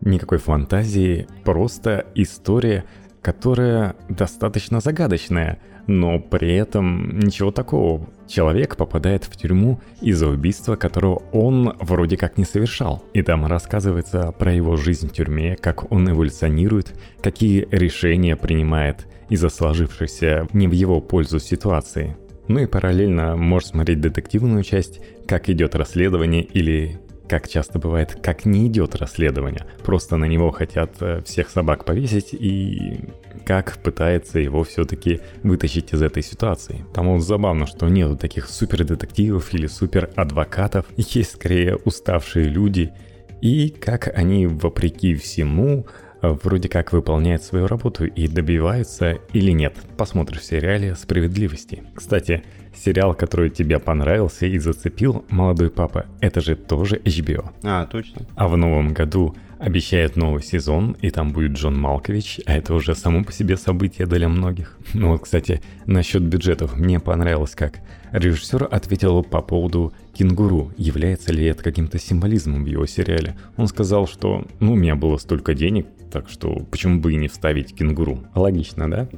никакой фантазии, просто история которая достаточно загадочная, но при этом ничего такого. Человек попадает в тюрьму из-за убийства, которого он вроде как не совершал. И там рассказывается про его жизнь в тюрьме, как он эволюционирует, какие решения принимает из-за сложившейся не в его пользу ситуации. Ну и параллельно можешь смотреть детективную часть, как идет расследование или как часто бывает, как не идет расследование. Просто на него хотят э, всех собак повесить и как пытается его все-таки вытащить из этой ситуации. Там вот забавно, что нету таких супер детективов или супер адвокатов, есть скорее уставшие люди, и как они вопреки всему вроде как выполняют свою работу и добиваются или нет. Посмотришь в сериале «Справедливости». Кстати, сериал, который тебе понравился и зацепил, «Молодой папа», это же тоже HBO. А, точно. А в новом году Обещают новый сезон, и там будет Джон Малкович, а это уже само по себе событие для многих. Ну вот, кстати, насчет бюджетов. Мне понравилось, как режиссер ответил по поводу кенгуру, является ли это каким-то символизмом в его сериале. Он сказал, что ну, у меня было столько денег, так что почему бы и не вставить кенгуру. Логично, да?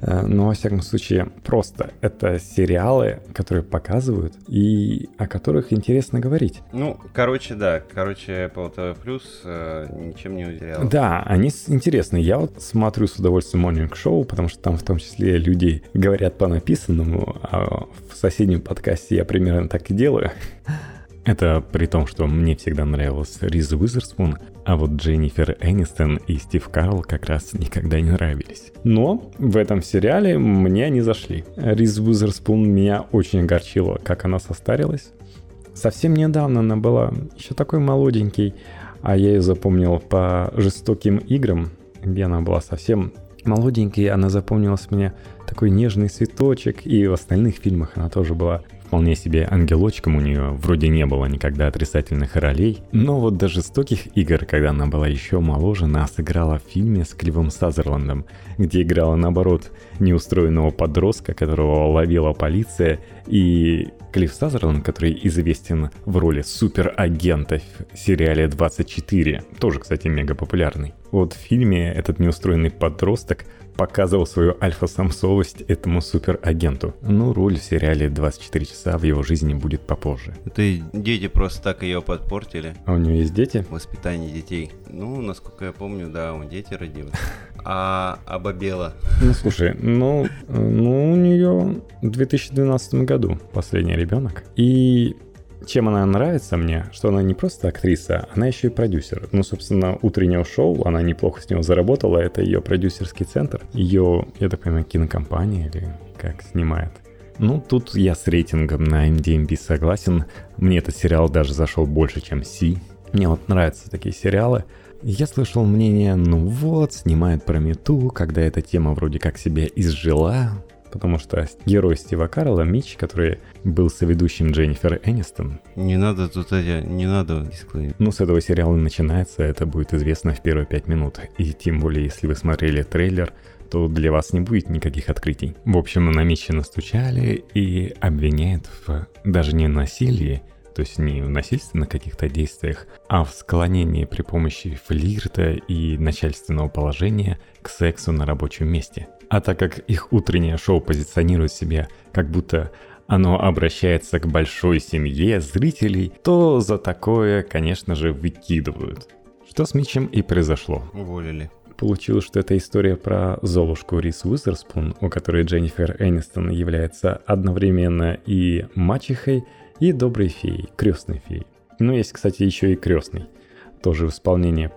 Но, во всяком случае, просто это сериалы, которые показывают и о которых интересно говорить. Ну, короче, да. Короче, Apple TV Plus э, ничем не утерял. Да, они интересны. Я вот смотрю с удовольствием Morning Show, потому что там в том числе люди говорят по написанному, а в соседнем подкасте я примерно так и делаю. Это при том, что мне всегда нравилась Риз Уизерспун, а вот Дженнифер Энистон и Стив Карл как раз никогда не нравились. Но в этом сериале мне они зашли. Риз Уизерспун меня очень огорчила, как она состарилась. Совсем недавно она была еще такой молоденький, а я ее запомнил по жестоким играм, где она была совсем молоденькой, она запомнилась мне такой нежный цветочек, и в остальных фильмах она тоже была вполне себе ангелочком у нее вроде не было никогда отрицательных ролей, но вот до жестоких игр, когда она была еще моложе, она сыграла в фильме с Кливом Сазерландом, где играла наоборот неустроенного подростка, которого ловила полиция, и Клифф Сазерланд, который известен в роли суперагента в сериале 24, тоже, кстати, мега популярный. Вот в фильме этот неустроенный подросток показывал свою альфа-самцовость этому суперагенту. Ну, роль в сериале «24 часа» в его жизни будет попозже. Это дети просто так ее подпортили. А у него есть дети? Воспитание детей. Ну, насколько я помню, да, он дети родил. А обобела. Ну, слушай, ну, ну у нее в 2012 году последний ребенок. И чем она нравится мне, что она не просто актриса, она еще и продюсер. Ну, собственно, утреннего шоу, она неплохо с него заработала, это ее продюсерский центр. Ее, я так понимаю, кинокомпания или как снимает. Ну, тут я с рейтингом на MDMB согласен. Мне этот сериал даже зашел больше, чем Си. Мне вот нравятся такие сериалы. Я слышал мнение, ну вот, снимают про мету, когда эта тема вроде как себя изжила, потому что герой Стива Карла, Мич, который был соведущим Дженнифер Энистон. Не надо тут эти, не надо дисклеймер. Ну, с этого сериала начинается, это будет известно в первые пять минут. И тем более, если вы смотрели трейлер, то для вас не будет никаких открытий. В общем, на Митча настучали и обвиняют в даже не насилии, то есть не в насильственных каких-то действиях, а в склонении при помощи флирта и начальственного положения к сексу на рабочем месте. А так как их утреннее шоу позиционирует себя как будто оно обращается к большой семье зрителей, то за такое, конечно же, выкидывают. Что с Митчем и произошло. Уволили. Получилось, что это история про Золушку Рис Уизерспун, у которой Дженнифер Энистон является одновременно и мачехой, и доброй феей, крестной феей. Ну, есть, кстати, еще и крестный. Тоже в исполнении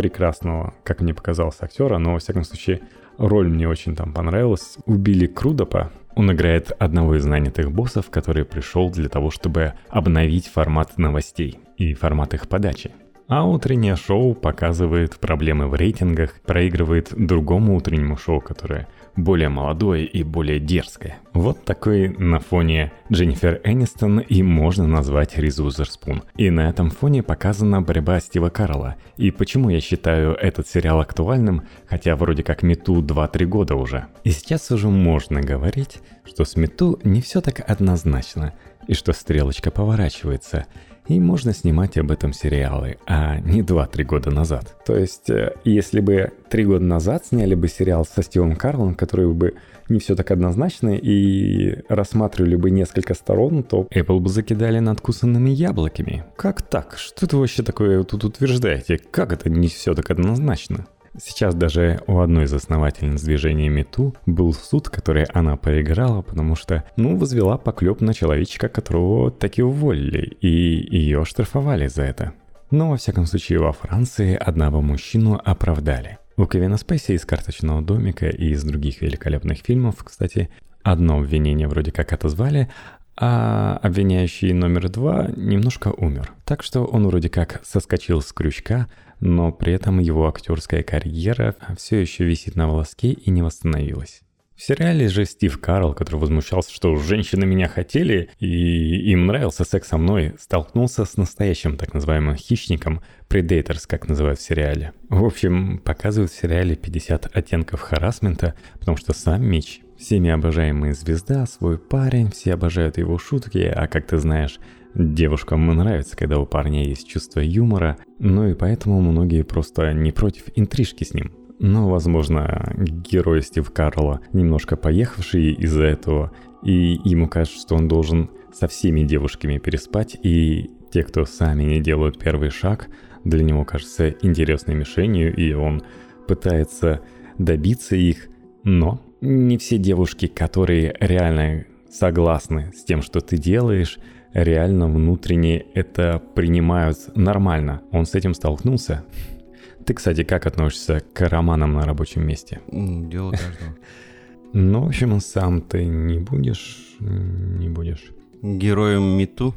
прекрасного, как мне показалось, актера, но, во всяком случае, Роль мне очень там понравилась. Убили Крудопа. Он играет одного из нанятых боссов, который пришел для того, чтобы обновить формат новостей и формат их подачи. А утреннее шоу показывает проблемы в рейтингах, проигрывает другому утреннему шоу, которое более молодое и более дерзкое. Вот такой на фоне Дженнифер Энистон и можно назвать Риз Узерспун. И на этом фоне показана борьба Стива Карла. И почему я считаю этот сериал актуальным, хотя вроде как Мету 2-3 года уже. И сейчас уже можно говорить, что с Мету не все так однозначно, и что стрелочка поворачивается – и можно снимать об этом сериалы, а не 2-3 года назад. То есть, э, если бы 3 года назад сняли бы сериал со Стивом Карлом, который бы не все так однозначно и рассматривали бы несколько сторон, то Apple бы закидали надкусанными яблоками. Как так? Что это вообще такое тут утверждаете? Как это не все так однозначно? Сейчас даже у одной из основательниц движения Мету был суд, который она проиграла, потому что, ну, возвела поклеп на человечка, которого таки уволили, и ее штрафовали за это. Но, во всяком случае, во Франции одного мужчину оправдали. У Кевина Спейси из «Карточного домика» и из других великолепных фильмов, кстати, одно обвинение вроде как отозвали, а обвиняющий номер два немножко умер. Так что он вроде как соскочил с крючка, но при этом его актерская карьера все еще висит на волоске и не восстановилась. В сериале же Стив Карл, который возмущался, что женщины меня хотели и им нравился секс со мной, столкнулся с настоящим так называемым хищником, Predators, как называют в сериале. В общем, показывают в сериале 50 оттенков харасмента, потому что сам Мич Всеми обожаемый звезда, свой парень, все обожают его шутки, а как ты знаешь, девушкам нравится, когда у парня есть чувство юмора, ну и поэтому многие просто не против интрижки с ним. Но, возможно, герой Стив Карла немножко поехавший из-за этого, и ему кажется, что он должен со всеми девушками переспать, и те, кто сами не делают первый шаг, для него кажется интересной мишенью, и он пытается добиться их, но не все девушки, которые реально согласны с тем, что ты делаешь, реально внутренне это принимают нормально. Он с этим столкнулся. Ты, кстати, как относишься к романам на рабочем месте? Дело каждого. Ну, в общем, сам ты не будешь... Не будешь. Героем Мету?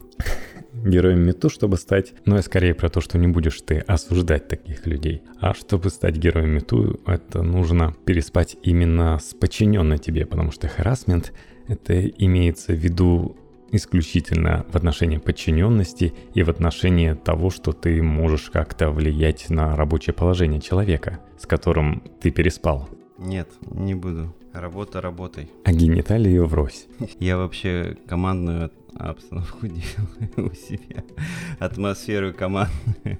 Героем Мету, чтобы стать... Но я скорее про то, что не будешь ты осуждать таких людей. А чтобы стать героем Мету, это нужно переспать именно с подчиненной тебе, потому что харасмент — это имеется в виду исключительно в отношении подчиненности и в отношении того, что ты можешь как-то влиять на рабочее положение человека, с которым ты переспал. Нет, не буду. Работа работой. А гениталии врозь. Я вообще командную обстановку делаю у себя. Атмосферу командную.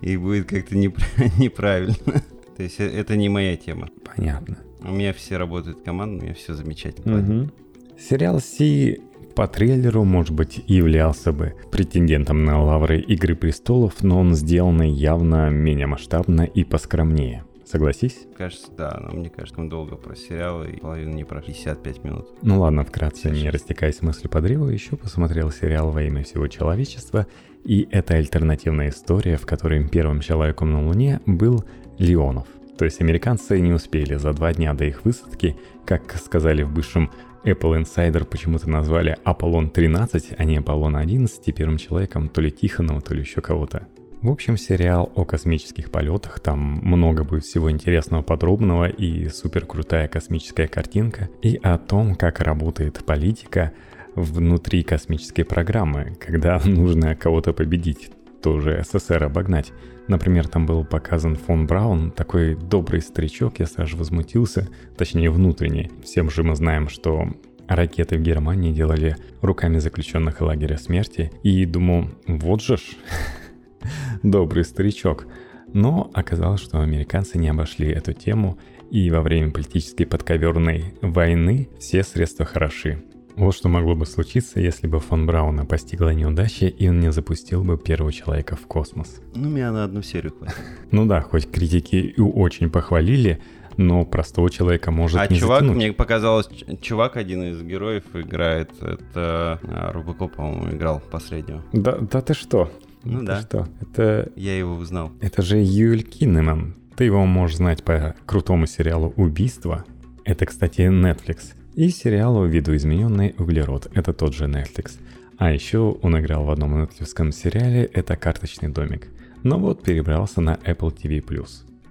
И будет как-то неправильно. То есть э, это не моя тема. Понятно. У меня все работают командно, у меня все замечательно. Угу. Сериал Си по трейлеру, может быть, являлся бы претендентом на лавры Игры Престолов, но он сделанный явно менее масштабно и поскромнее. Согласись? Кажется, да, но мне кажется, мы долго про сериалы и половину не про 55 минут. Ну ладно, вкратце, 56. не растекаясь мыслью по древу, еще посмотрел сериал «Во имя всего человечества», и это альтернативная история, в которой первым человеком на Луне был Леонов. То есть американцы не успели за два дня до их высадки, как сказали в бывшем Apple Insider почему-то назвали Аполлон 13, а не Аполлон 11 первым человеком то ли Тихонова, то ли еще кого-то. В общем, сериал о космических полетах, там много будет всего интересного, подробного и супер крутая космическая картинка, и о том, как работает политика внутри космической программы, когда нужно кого-то победить, тоже СССР обогнать. Например, там был показан фон Браун, такой добрый старичок, я сразу возмутился, точнее внутренне. Всем же мы знаем, что ракеты в Германии делали руками заключенных лагеря смерти, и думал, вот же ж, добрый старичок. Но оказалось, что американцы не обошли эту тему, и во время политической подковерной войны все средства хороши. Вот что могло бы случиться, если бы фон Брауна постигла неудача, и он не запустил бы первого человека в космос. Ну, меня на одну серию хватит. Ну да, хоть критики и очень похвалили, но простого человека может а не чувак, затянуть. мне показалось, чувак, один из героев играет, это а, Рубакоп, по-моему, играл последнего. Да, да ты что? Ну ты да. что? Это... Я его узнал. Это же Юль Киннеман. Ты его можешь знать по крутому сериалу «Убийство». Это, кстати, Netflix. И сериалу «Видоизмененный углерод». Это тот же Netflix. А еще он играл в одном Netflix сериале «Это карточный домик». Но вот перебрался на Apple TV+.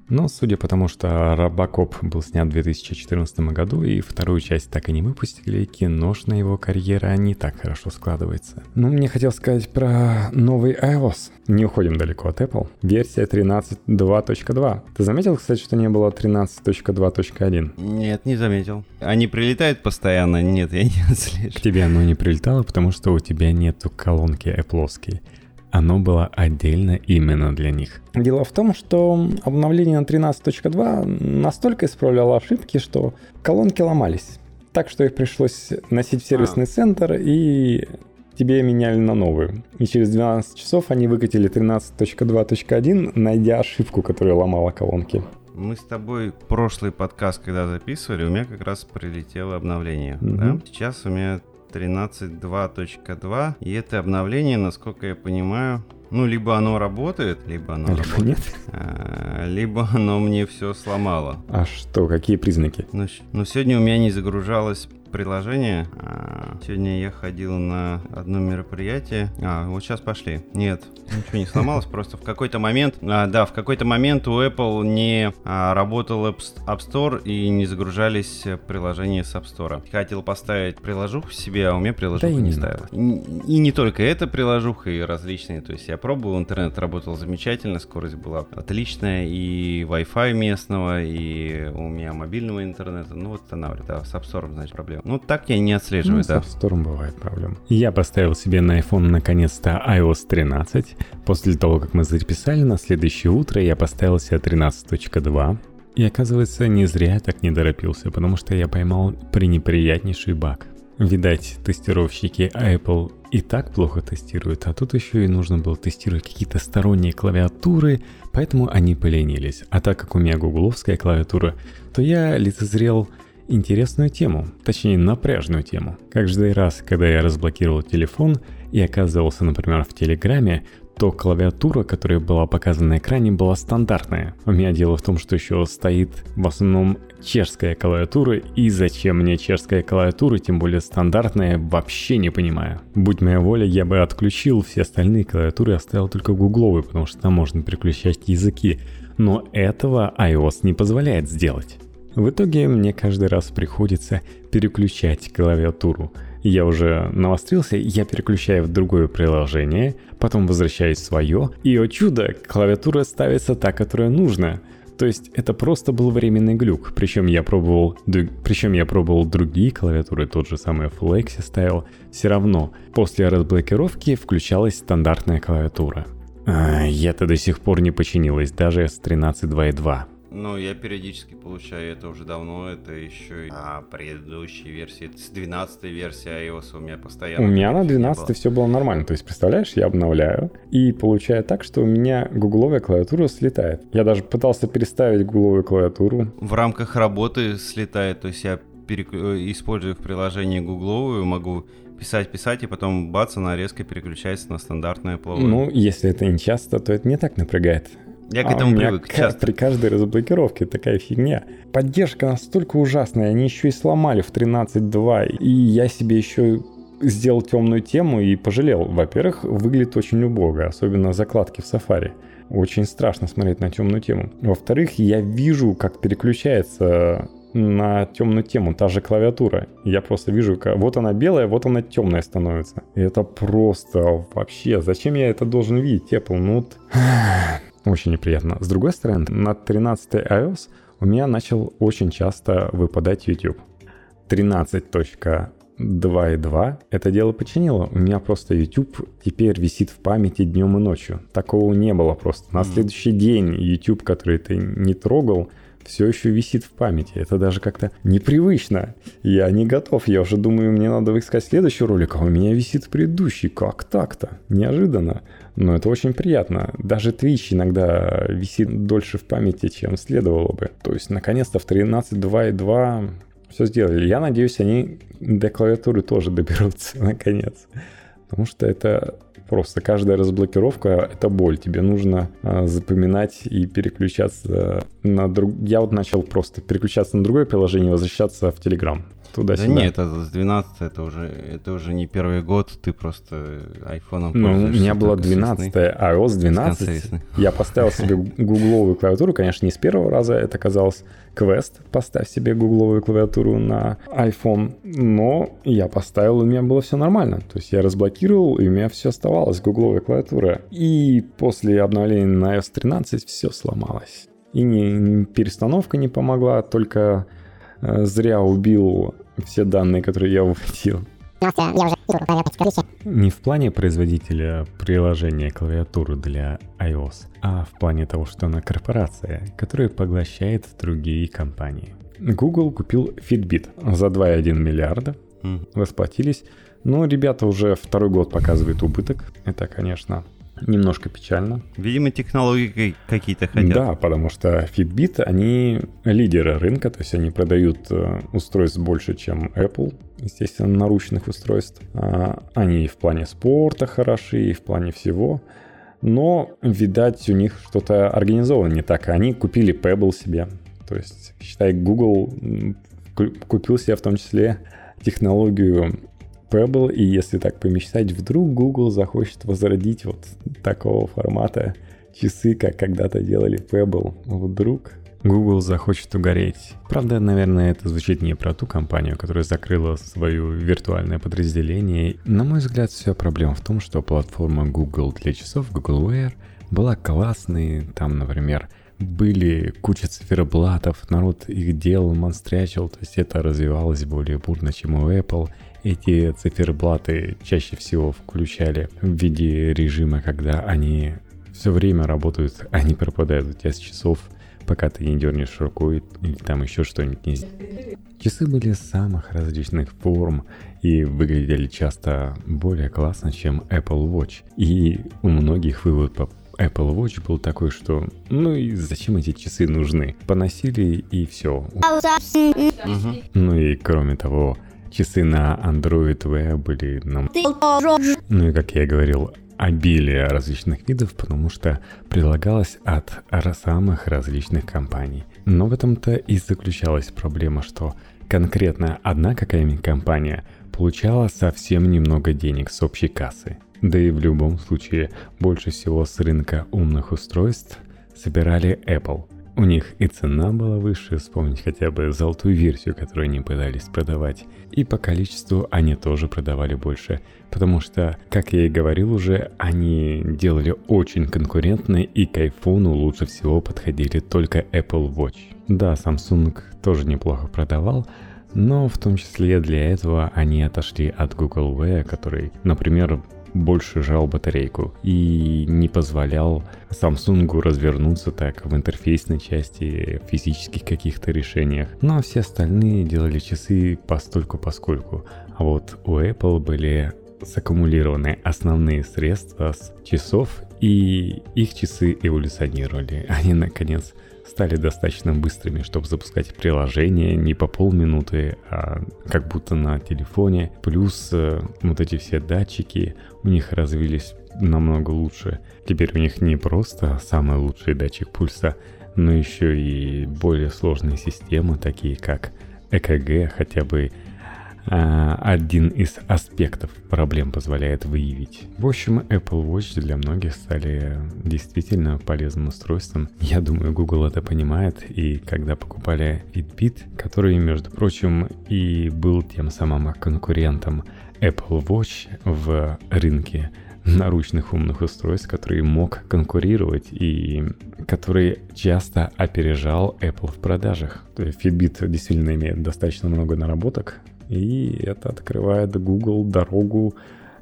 Но судя по тому, что Робокоп был снят в 2014 году и вторую часть так и не выпустили, киношная его карьера не так хорошо складывается. Ну, мне хотел сказать про новый iOS. Не уходим далеко от Apple. Версия 13.2.2. Ты заметил, кстати, что не было 13.2.1? Нет, не заметил. Они прилетают постоянно? Нет, я не отслежу. К тебе оно не прилетало, потому что у тебя нету колонки Apple оно было отдельно именно для них. Дело в том, что обновление на 13.2 настолько исправляло ошибки, что колонки ломались. Так что их пришлось носить в сервисный а. центр и тебе меняли на новую. И через 12 часов они выкатили 13.2.1, найдя ошибку, которая ломала колонки. Мы с тобой прошлый подкаст, когда записывали, у меня как раз прилетело обновление. Mm-hmm. Да? Сейчас у меня 13.2.2. И это обновление, насколько я понимаю, ну, либо оно работает, либо оно либо работает, нет. А, либо оно мне все сломало. А что, какие признаки? Ну, ну, сегодня у меня не загружалось приложение, а, Сегодня я ходил на одно мероприятие. А, вот сейчас пошли. Нет, ничего не сломалось, просто в какой-то момент, а, да, в какой-то момент у Apple не а, работал App, Store и не загружались приложения с App Store. Хотел поставить приложуху себе, а у меня приложуха да не ставила. И, и не только эта приложуха, и различные. То есть я пробовал, интернет работал замечательно, скорость была отличная, и Wi-Fi местного, и у меня мобильного интернета. Ну, вот да, с App Store, значит, проблема. Ну, так я не отслеживаю, ну, да. С App Store бывает проблема. Я поставил себе на iPhone наконец-то iOS 13. После того, как мы записали, на следующее утро я поставил себе 13.2. И оказывается, не зря я так не торопился, потому что я поймал пренеприятнейший баг. Видать, тестировщики Apple и так плохо тестируют, а тут еще и нужно было тестировать какие-то сторонние клавиатуры, поэтому они поленились. А так как у меня гугловская клавиатура, то я лицезрел интересную тему, точнее напряжную тему. Каждый раз, когда я разблокировал телефон и оказывался, например, в Телеграме, то клавиатура, которая была показана на экране, была стандартная. У меня дело в том, что еще стоит в основном чешская клавиатура, и зачем мне чешская клавиатура, тем более стандартная, вообще не понимаю. Будь моя воля, я бы отключил все остальные клавиатуры и оставил только гугловые, потому что там можно переключать языки. Но этого iOS не позволяет сделать. В итоге мне каждый раз приходится переключать клавиатуру. Я уже навострился, я переключаю в другое приложение, потом возвращаюсь в свое, и, о чудо, клавиатура ставится та, которая нужна. То есть это просто был временный глюк. Причем я пробовал, причем я пробовал другие клавиатуры, тот же самый Flex ставил. Все равно после разблокировки включалась стандартная клавиатура. А, я-то до сих пор не починилась, даже с 13.2.2. Ну, я периодически получаю это уже давно, это еще и а, предыдущие версии, с 12 версии iOS у меня постоянно... У меня на 12 все было нормально, то есть, представляешь, я обновляю и получаю так, что у меня гугловая клавиатура слетает. Я даже пытался переставить гугловую клавиатуру. В рамках работы слетает, то есть я перек... Э, использую в приложении гугловую, могу писать, писать, и потом бац, она резко переключается на стандартную плаву. Ну, если это не часто, то это не так напрягает. Я к этому а привык. Часто. При каждой разблокировке такая фигня. Поддержка настолько ужасная, они еще и сломали в 13.2, и я себе еще сделал темную тему и пожалел. Во-первых, выглядит очень убого, особенно закладки в Safari. Очень страшно смотреть на темную тему. Во-вторых, я вижу, как переключается на темную тему, та же клавиатура. Я просто вижу, как вот она белая, вот она темная становится. И это просто вообще, зачем я это должен видеть, Apple? Ну. Очень неприятно. С другой стороны, на 13 iOS у меня начал очень часто выпадать YouTube. 13.2.2 это дело починило. У меня просто YouTube теперь висит в памяти днем и ночью. Такого не было просто. На следующий день YouTube, который ты не трогал, все еще висит в памяти. Это даже как-то непривычно. Я не готов. Я уже думаю, мне надо искать следующий ролик, а у меня висит предыдущий. Как так-то? Неожиданно. Но это очень приятно. Даже Twitch иногда висит дольше в памяти, чем следовало бы. То есть, наконец-то в 13.2.2 все сделали. Я надеюсь, они до клавиатуры тоже доберутся, наконец. Потому что это просто каждая разблокировка — это боль. Тебе нужно а, запоминать и переключаться на друг... Я вот начал просто переключаться на другое приложение, возвращаться в Telegram туда-сюда. Да нет, это с 12 это уже, это уже не первый год, ты просто айфоном Ну, у меня было 12 а iOS 12. Я поставил себе гугловую клавиатуру, конечно, не с первого раза это казалось. Квест, поставь себе гугловую клавиатуру на iPhone, но я поставил, и у меня было все нормально. То есть я разблокировал, и у меня все оставалось, гугловая клавиатура. И после обновления на iOS 13 все сломалось. И не, перестановка не помогла, только э, зря убил все данные, которые я вводил. Не в плане производителя приложения клавиатуры для iOS, а в плане того, что она корпорация, которая поглощает другие компании. Google купил Fitbit за 2,1 миллиарда, mm. расплатились. Но ребята уже второй год показывают убыток. Это, конечно, немножко печально. Видимо, технологии какие-то хотят. Да, потому что Fitbit, они лидеры рынка, то есть они продают э, устройств больше, чем Apple, естественно, наручных устройств. А, они и в плане спорта хороши, и в плане всего. Но, видать, у них что-то организовано не так. Они купили Pebble себе. То есть, считай, Google купил себе в том числе технологию Pebble, и если так помечтать, вдруг Google захочет возродить вот такого формата часы, как когда-то делали Pebble. Вдруг Google захочет угореть. Правда, наверное, это звучит не про ту компанию, которая закрыла свое виртуальное подразделение. На мой взгляд, вся проблема в том, что платформа Google для часов, Google Wear, была классной. Там, например, были куча циферблатов, народ их делал, монстрячил, то есть это развивалось более бурно, чем у Apple. Эти циферблаты чаще всего включали в виде режима, когда они все время работают, они пропадают у тебя с часов пока ты не дернешь рукой или там еще что-нибудь не сделаешь. Часы были самых различных форм и выглядели часто более классно, чем Apple Watch. И у многих вывод по Apple Watch был такой, что ну и зачем эти часы нужны? Поносили и все. Ну и кроме того, часы на Android Wear были нам... Ну и как я говорил, обилие различных видов, потому что предлагалось от самых различных компаний. Но в этом-то и заключалась проблема, что конкретно одна какая-нибудь компания получала совсем немного денег с общей кассы. Да и в любом случае больше всего с рынка умных устройств собирали Apple – у них и цена была выше, вспомнить хотя бы золотую версию, которую они пытались продавать. И по количеству они тоже продавали больше. Потому что, как я и говорил уже, они делали очень конкурентно и к iPhone лучше всего подходили только Apple Watch. Да, Samsung тоже неплохо продавал, но в том числе для этого они отошли от Google Wear, который, например, больше жал батарейку и не позволял Samsung развернуться так в интерфейсной части, физических каких-то решениях. Ну а все остальные делали часы постольку поскольку. А вот у Apple были саккумулированы основные средства с часов, и их часы эволюционировали. Они, наконец, стали достаточно быстрыми, чтобы запускать приложение не по полминуты, а как будто на телефоне. Плюс э, вот эти все датчики у них развились намного лучше. Теперь у них не просто самый лучший датчик пульса, но еще и более сложные системы, такие как ЭКГ, хотя бы один из аспектов проблем позволяет выявить. В общем, Apple Watch для многих стали действительно полезным устройством. Я думаю, Google это понимает, и когда покупали Fitbit, который, между прочим, и был тем самым конкурентом Apple Watch в рынке наручных умных устройств, который мог конкурировать и который часто опережал Apple в продажах. Fitbit действительно имеет достаточно много наработок и это открывает Google дорогу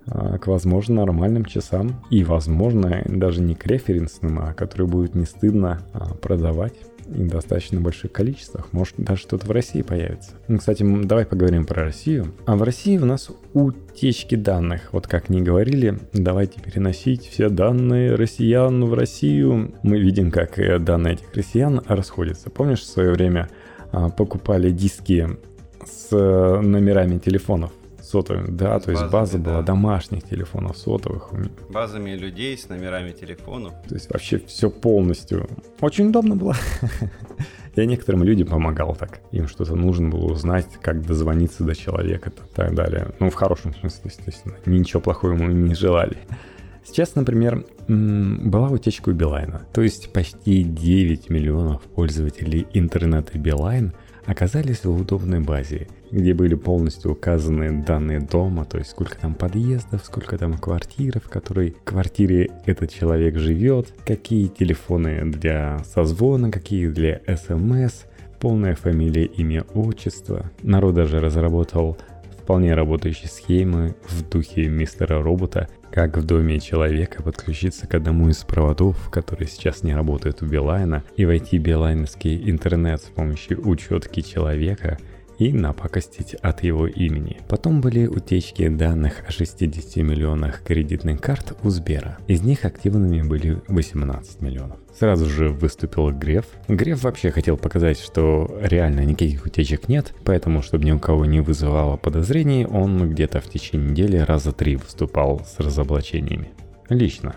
а, к, возможно, нормальным часам. И, возможно, даже не к референсным, а которые будет не стыдно а, продавать и в достаточно больших количествах. Может, даже что-то в России появится. Ну, кстати, давай поговорим про Россию. А в России у нас утечки данных. Вот как не говорили, давайте переносить все данные россиян в Россию. Мы видим, как э, данные этих россиян расходятся. Помнишь, в свое время а, покупали диски номерами телефонов сотовыми. Да, с то есть база да. была домашних телефонов сотовых. Базами людей с номерами телефонов. То есть вообще все полностью. Очень удобно было. Я некоторым людям помогал так. Им что-то нужно было узнать, как дозвониться до человека и так далее. Ну, в хорошем смысле, естественно. Ничего плохого ему не желали. Сейчас, например, была утечка у Билайна. То есть почти 9 миллионов пользователей интернета Билайн оказались в удобной базе, где были полностью указаны данные дома, то есть сколько там подъездов, сколько там квартир, в которой квартире этот человек живет, какие телефоны для созвона, какие для смс, полная фамилия, имя, отчество. Народ даже разработал вполне работающие схемы в духе мистера робота, как в доме человека подключиться к одному из проводов, который сейчас не работает у Билайна, и войти в билайновский интернет с помощью учетки человека – и напакостить от его имени. Потом были утечки данных о 60 миллионах кредитных карт у Сбера. Из них активными были 18 миллионов. Сразу же выступил Греф. Греф вообще хотел показать, что реально никаких утечек нет, поэтому, чтобы ни у кого не вызывало подозрений, он где-то в течение недели раза три выступал с разоблачениями. Лично.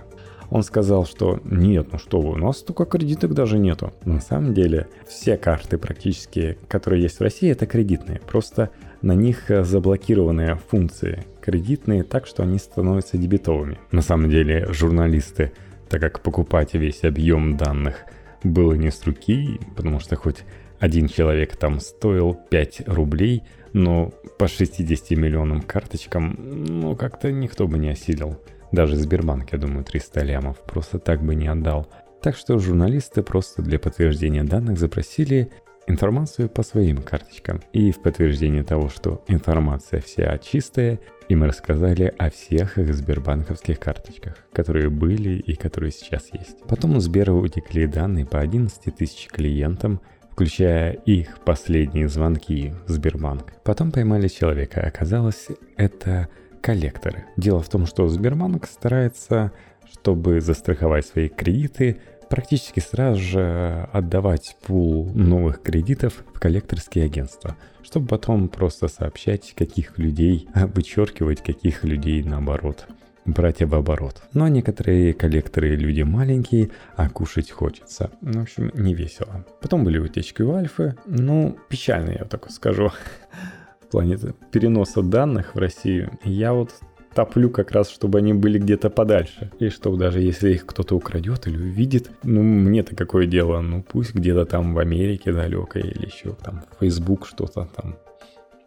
Он сказал, что нет, ну что вы, у нас только кредиток даже нету. На самом деле все карты практически, которые есть в России, это кредитные. Просто на них э, заблокированы функции кредитные так, что они становятся дебетовыми. На самом деле журналисты, так как покупать весь объем данных было не с руки, потому что хоть один человек там стоил 5 рублей, но по 60 миллионам карточкам, ну, как-то никто бы не осилил. Даже Сбербанк, я думаю, 300 лямов просто так бы не отдал. Так что журналисты просто для подтверждения данных запросили информацию по своим карточкам. И в подтверждение того, что информация вся чистая, им рассказали о всех их сбербанковских карточках, которые были и которые сейчас есть. Потом у Сбера утекли данные по 11 тысяч клиентам, включая их последние звонки в Сбербанк. Потом поймали человека, оказалось, это коллекторы. Дело в том, что Сбербанк старается, чтобы застраховать свои кредиты, практически сразу же отдавать пул новых кредитов в коллекторские агентства, чтобы потом просто сообщать, каких людей, вычеркивать каких людей наоборот брать в оборот. Но некоторые коллекторы люди маленькие, а кушать хочется. В общем, не весело. Потом были утечки у Альфы. Ну, печально, я так скажу. Плане переноса данных в Россию. Я вот топлю как раз, чтобы они были где-то подальше. И чтобы даже если их кто-то украдет или увидит, ну, мне-то какое дело, ну, пусть где-то там в Америке далекой или еще там в Facebook что-то там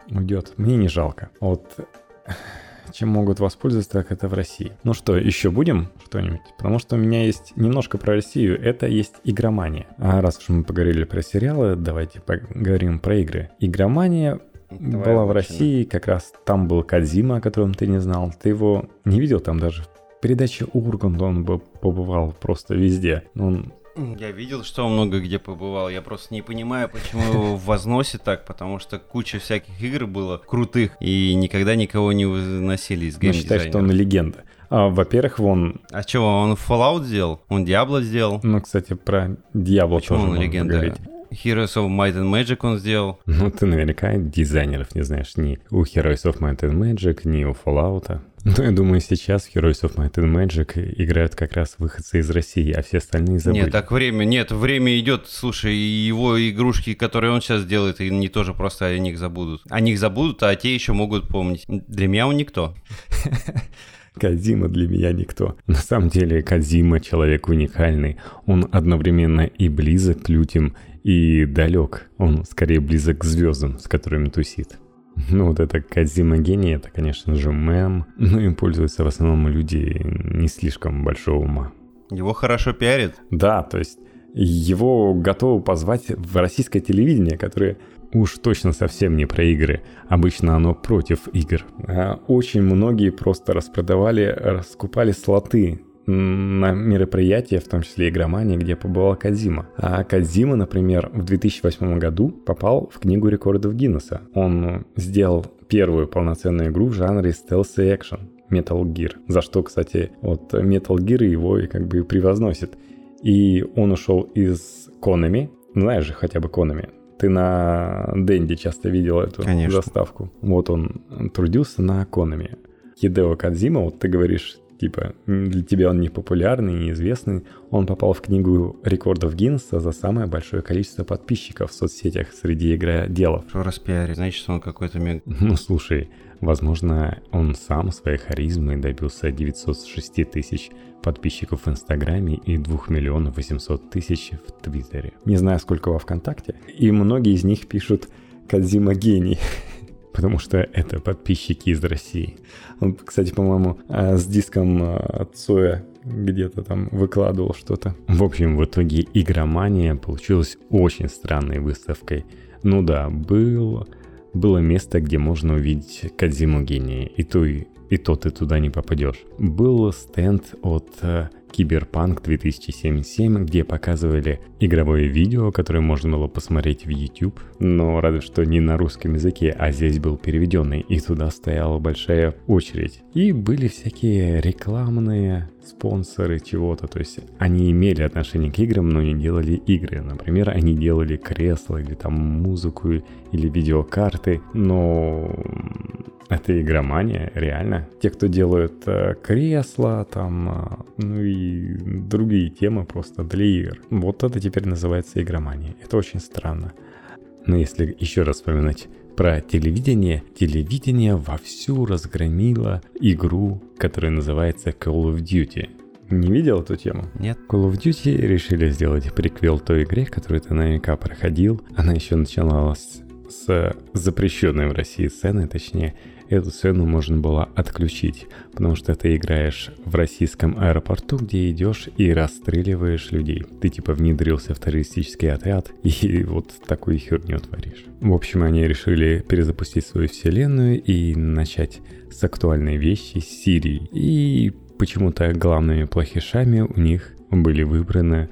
уйдет. Мне не жалко. Вот чем могут воспользоваться, так это в России. Ну что, еще будем что-нибудь? Потому что у меня есть немножко про Россию, это есть игромания. А раз уж мы поговорили про сериалы, давайте поговорим про игры. Игромания Давай была в России, как раз там был Кадзима, о котором ты не знал. Ты его не видел там даже? В передаче Ургант он бы побывал просто везде. Он я видел, что он много где побывал. Я просто не понимаю, почему его возносит так, потому что куча всяких игр было крутых, и никогда никого не выносили из геймдизайнера. считаю, что он легенда. А, во-первых, вон... А чего, он Fallout сделал? Он Diablo сделал? Ну, кстати, про Diablo Почему тоже он легенда? Поговорить. Heroes of Might and Magic он сделал. Ну, ты наверняка дизайнеров не знаешь ни у Heroes of Might and Magic, ни у Fallout. Ну, я думаю, сейчас Heroes of Might and Magic играют как раз выходцы из России, а все остальные забыли. Нет, так время, нет, время идет, слушай, его игрушки, которые он сейчас делает, они тоже просто о них забудут. О них забудут, а те еще могут помнить. Для меня он никто. Кадзима для меня никто. На самом деле Кадзима человек уникальный. Он одновременно и близок к людям, и далек. Он скорее близок к звездам, с которыми тусит. Ну вот это Кадзима гений, это, конечно же, мем. Ну им пользуются в основном люди не слишком большого ума. Его хорошо пиарит? Да, то есть его готовы позвать в российское телевидение, которое уж точно совсем не про игры. Обычно оно против игр. А очень многие просто распродавали, раскупали слоты на мероприятия, в том числе игромании, где побывал Кадзима. А Кадзима, например, в 2008 году попал в книгу рекордов Гиннесса. Он сделал первую полноценную игру в жанре стелс и экшен Metal Gear, за что, кстати, вот Metal Gear его и как бы превозносит. И он ушел из Konami, знаешь же хотя бы Konami, ты на Денди часто видел эту Конечно. заставку. Вот он трудился на Konami. Хидео Кадзима, вот ты говоришь, типа, для тебя он не популярный, неизвестный, он попал в книгу рекордов Гиннесса за самое большое количество подписчиков в соцсетях среди игроделов. Что распиарит? Значит, он какой-то мег... Ну, слушай, возможно, он сам своей харизмой добился 906 тысяч подписчиков в Инстаграме и 2 миллионов 800 тысяч в Твиттере. Не знаю, сколько во Вконтакте. И многие из них пишут «Кадзима гений» потому что это подписчики из России. Он, кстати, по-моему, а, с диском Цоя где-то там выкладывал что-то. В общем, в итоге игромания получилась очень странной выставкой. Ну да, был, было место, где можно увидеть Кадзиму гения, и то, и, и то ты туда не попадешь. Был стенд от а, Киберпанк 2077, где показывали игровое видео, которое можно было посмотреть в YouTube, но разве что не на русском языке, а здесь был переведенный, и туда стояла большая очередь. И были всякие рекламные спонсоры чего-то, то есть они имели отношение к играм, но не делали игры. Например, они делали кресла или там музыку или видеокарты, но это игромания, реально. Те, кто делают э, кресла, там, э, ну и другие темы просто для игр. Вот это теперь называется игромания. Это очень странно. Но если еще раз вспоминать про телевидение, телевидение вовсю разгромило игру, которая называется Call of Duty. Не видел эту тему? Нет. Call of Duty решили сделать приквел той игре, которую ты наверняка проходил. Она еще начиналась с запрещенной в России сцены, точнее, эту сцену можно было отключить, потому что ты играешь в российском аэропорту, где идешь и расстреливаешь людей. Ты типа внедрился в террористический отряд и вот такую херню творишь. В общем, они решили перезапустить свою вселенную и начать с актуальной вещи с Сирии. И почему-то главными плохишами у них были выбраны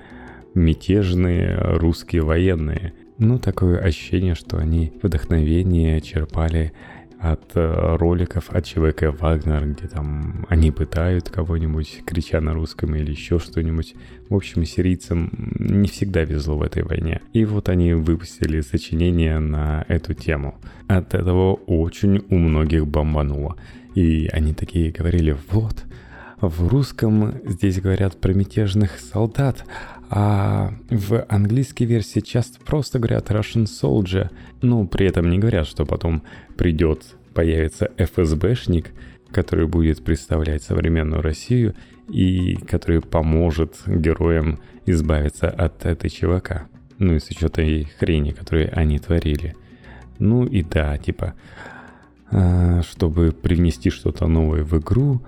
мятежные русские военные. Ну, такое ощущение, что они вдохновение черпали от э, роликов от ЧВК Вагнер, где там они пытают кого-нибудь, крича на русском или еще что-нибудь. В общем, сирийцам не всегда везло в этой войне. И вот они выпустили сочинение на эту тему. От этого очень у многих бомбануло. И они такие говорили, вот, в русском здесь говорят про мятежных солдат, а в английской версии часто просто говорят Russian Soldier, но при этом не говорят, что потом придет, появится ФСБшник, который будет представлять современную Россию и который поможет героям избавиться от этой чувака. Ну и с учетом и хрени, которые они творили. Ну и да, типа, а, чтобы привнести что-то новое в игру,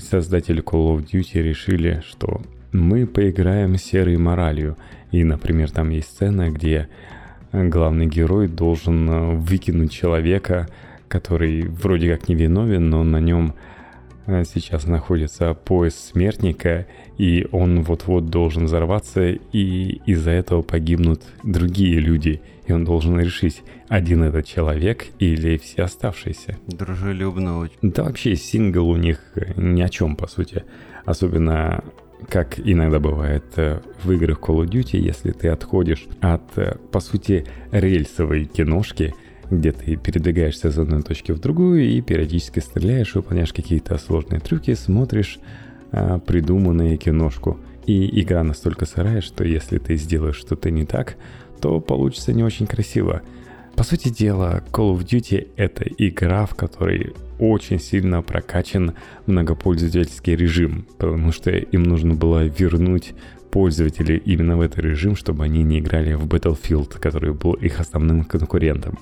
создатели Call of Duty решили, что мы поиграем серой моралью. И, например, там есть сцена, где главный герой должен э, выкинуть человека, который вроде как невиновен, но на нем э, сейчас находится пояс смертника, и он вот-вот должен взорваться, и из-за этого погибнут другие люди. И он должен решить, один этот человек или все оставшиеся. Дружелюбно очень. Да вообще сингл у них ни о чем, по сути. Особенно как иногда бывает э, в играх Call of Duty, если ты отходишь от, э, по сути, рельсовой киношки, где ты передвигаешься из одной точки в другую и периодически стреляешь, выполняешь какие-то сложные трюки, смотришь а, придуманную киношку. И игра настолько сырая, что если ты сделаешь что-то не так, то получится не очень красиво. По сути дела, Call of Duty — это игра, в которой очень сильно прокачан многопользовательский режим, потому что им нужно было вернуть пользователей именно в этот режим, чтобы они не играли в Battlefield, который был их основным конкурентом.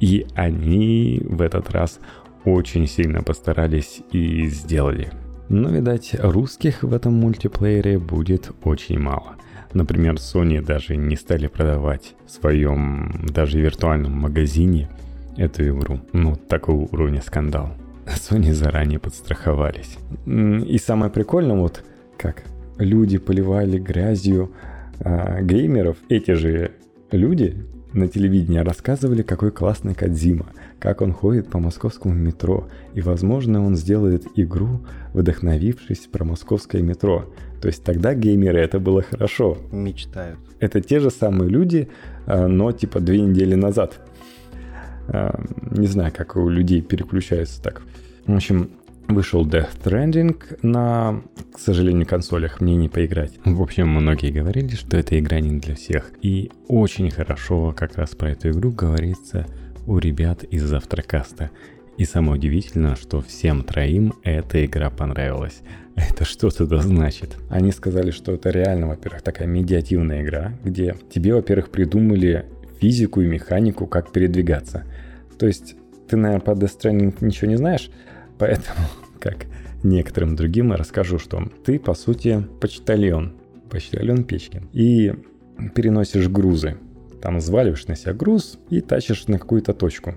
И они в этот раз очень сильно постарались и сделали. Но, видать, русских в этом мультиплеере будет очень мало. Например, Sony даже не стали продавать в своем даже виртуальном магазине эту игру. Ну, такого уровня скандал. Sony заранее подстраховались. И самое прикольное, вот как люди поливали грязью а, геймеров, эти же люди на телевидении рассказывали, какой классный Кадзима, как он ходит по московскому метро, и, возможно, он сделает игру, вдохновившись про московское метро. То есть тогда геймеры это было хорошо. Мечтают. Это те же самые люди, а, но типа две недели назад. А, не знаю, как у людей переключаются так. В общем, Вышел Death Stranding на, к сожалению, консолях мне не поиграть. В общем, многие говорили, что эта игра не для всех. И очень хорошо как раз про эту игру говорится у ребят из Завтракаста. И самое удивительное, что всем троим эта игра понравилась. Это что-то значит. Они сказали, что это реально, во-первых, такая медиативная игра, где тебе, во-первых, придумали физику и механику, как передвигаться. То есть ты, наверное, по Death Stranding ничего не знаешь, Поэтому, как некоторым другим, я расскажу, что ты, по сути, почтальон, почтальон Печкин, и переносишь грузы. Там взваливаешь на себя груз и тащишь на какую-то точку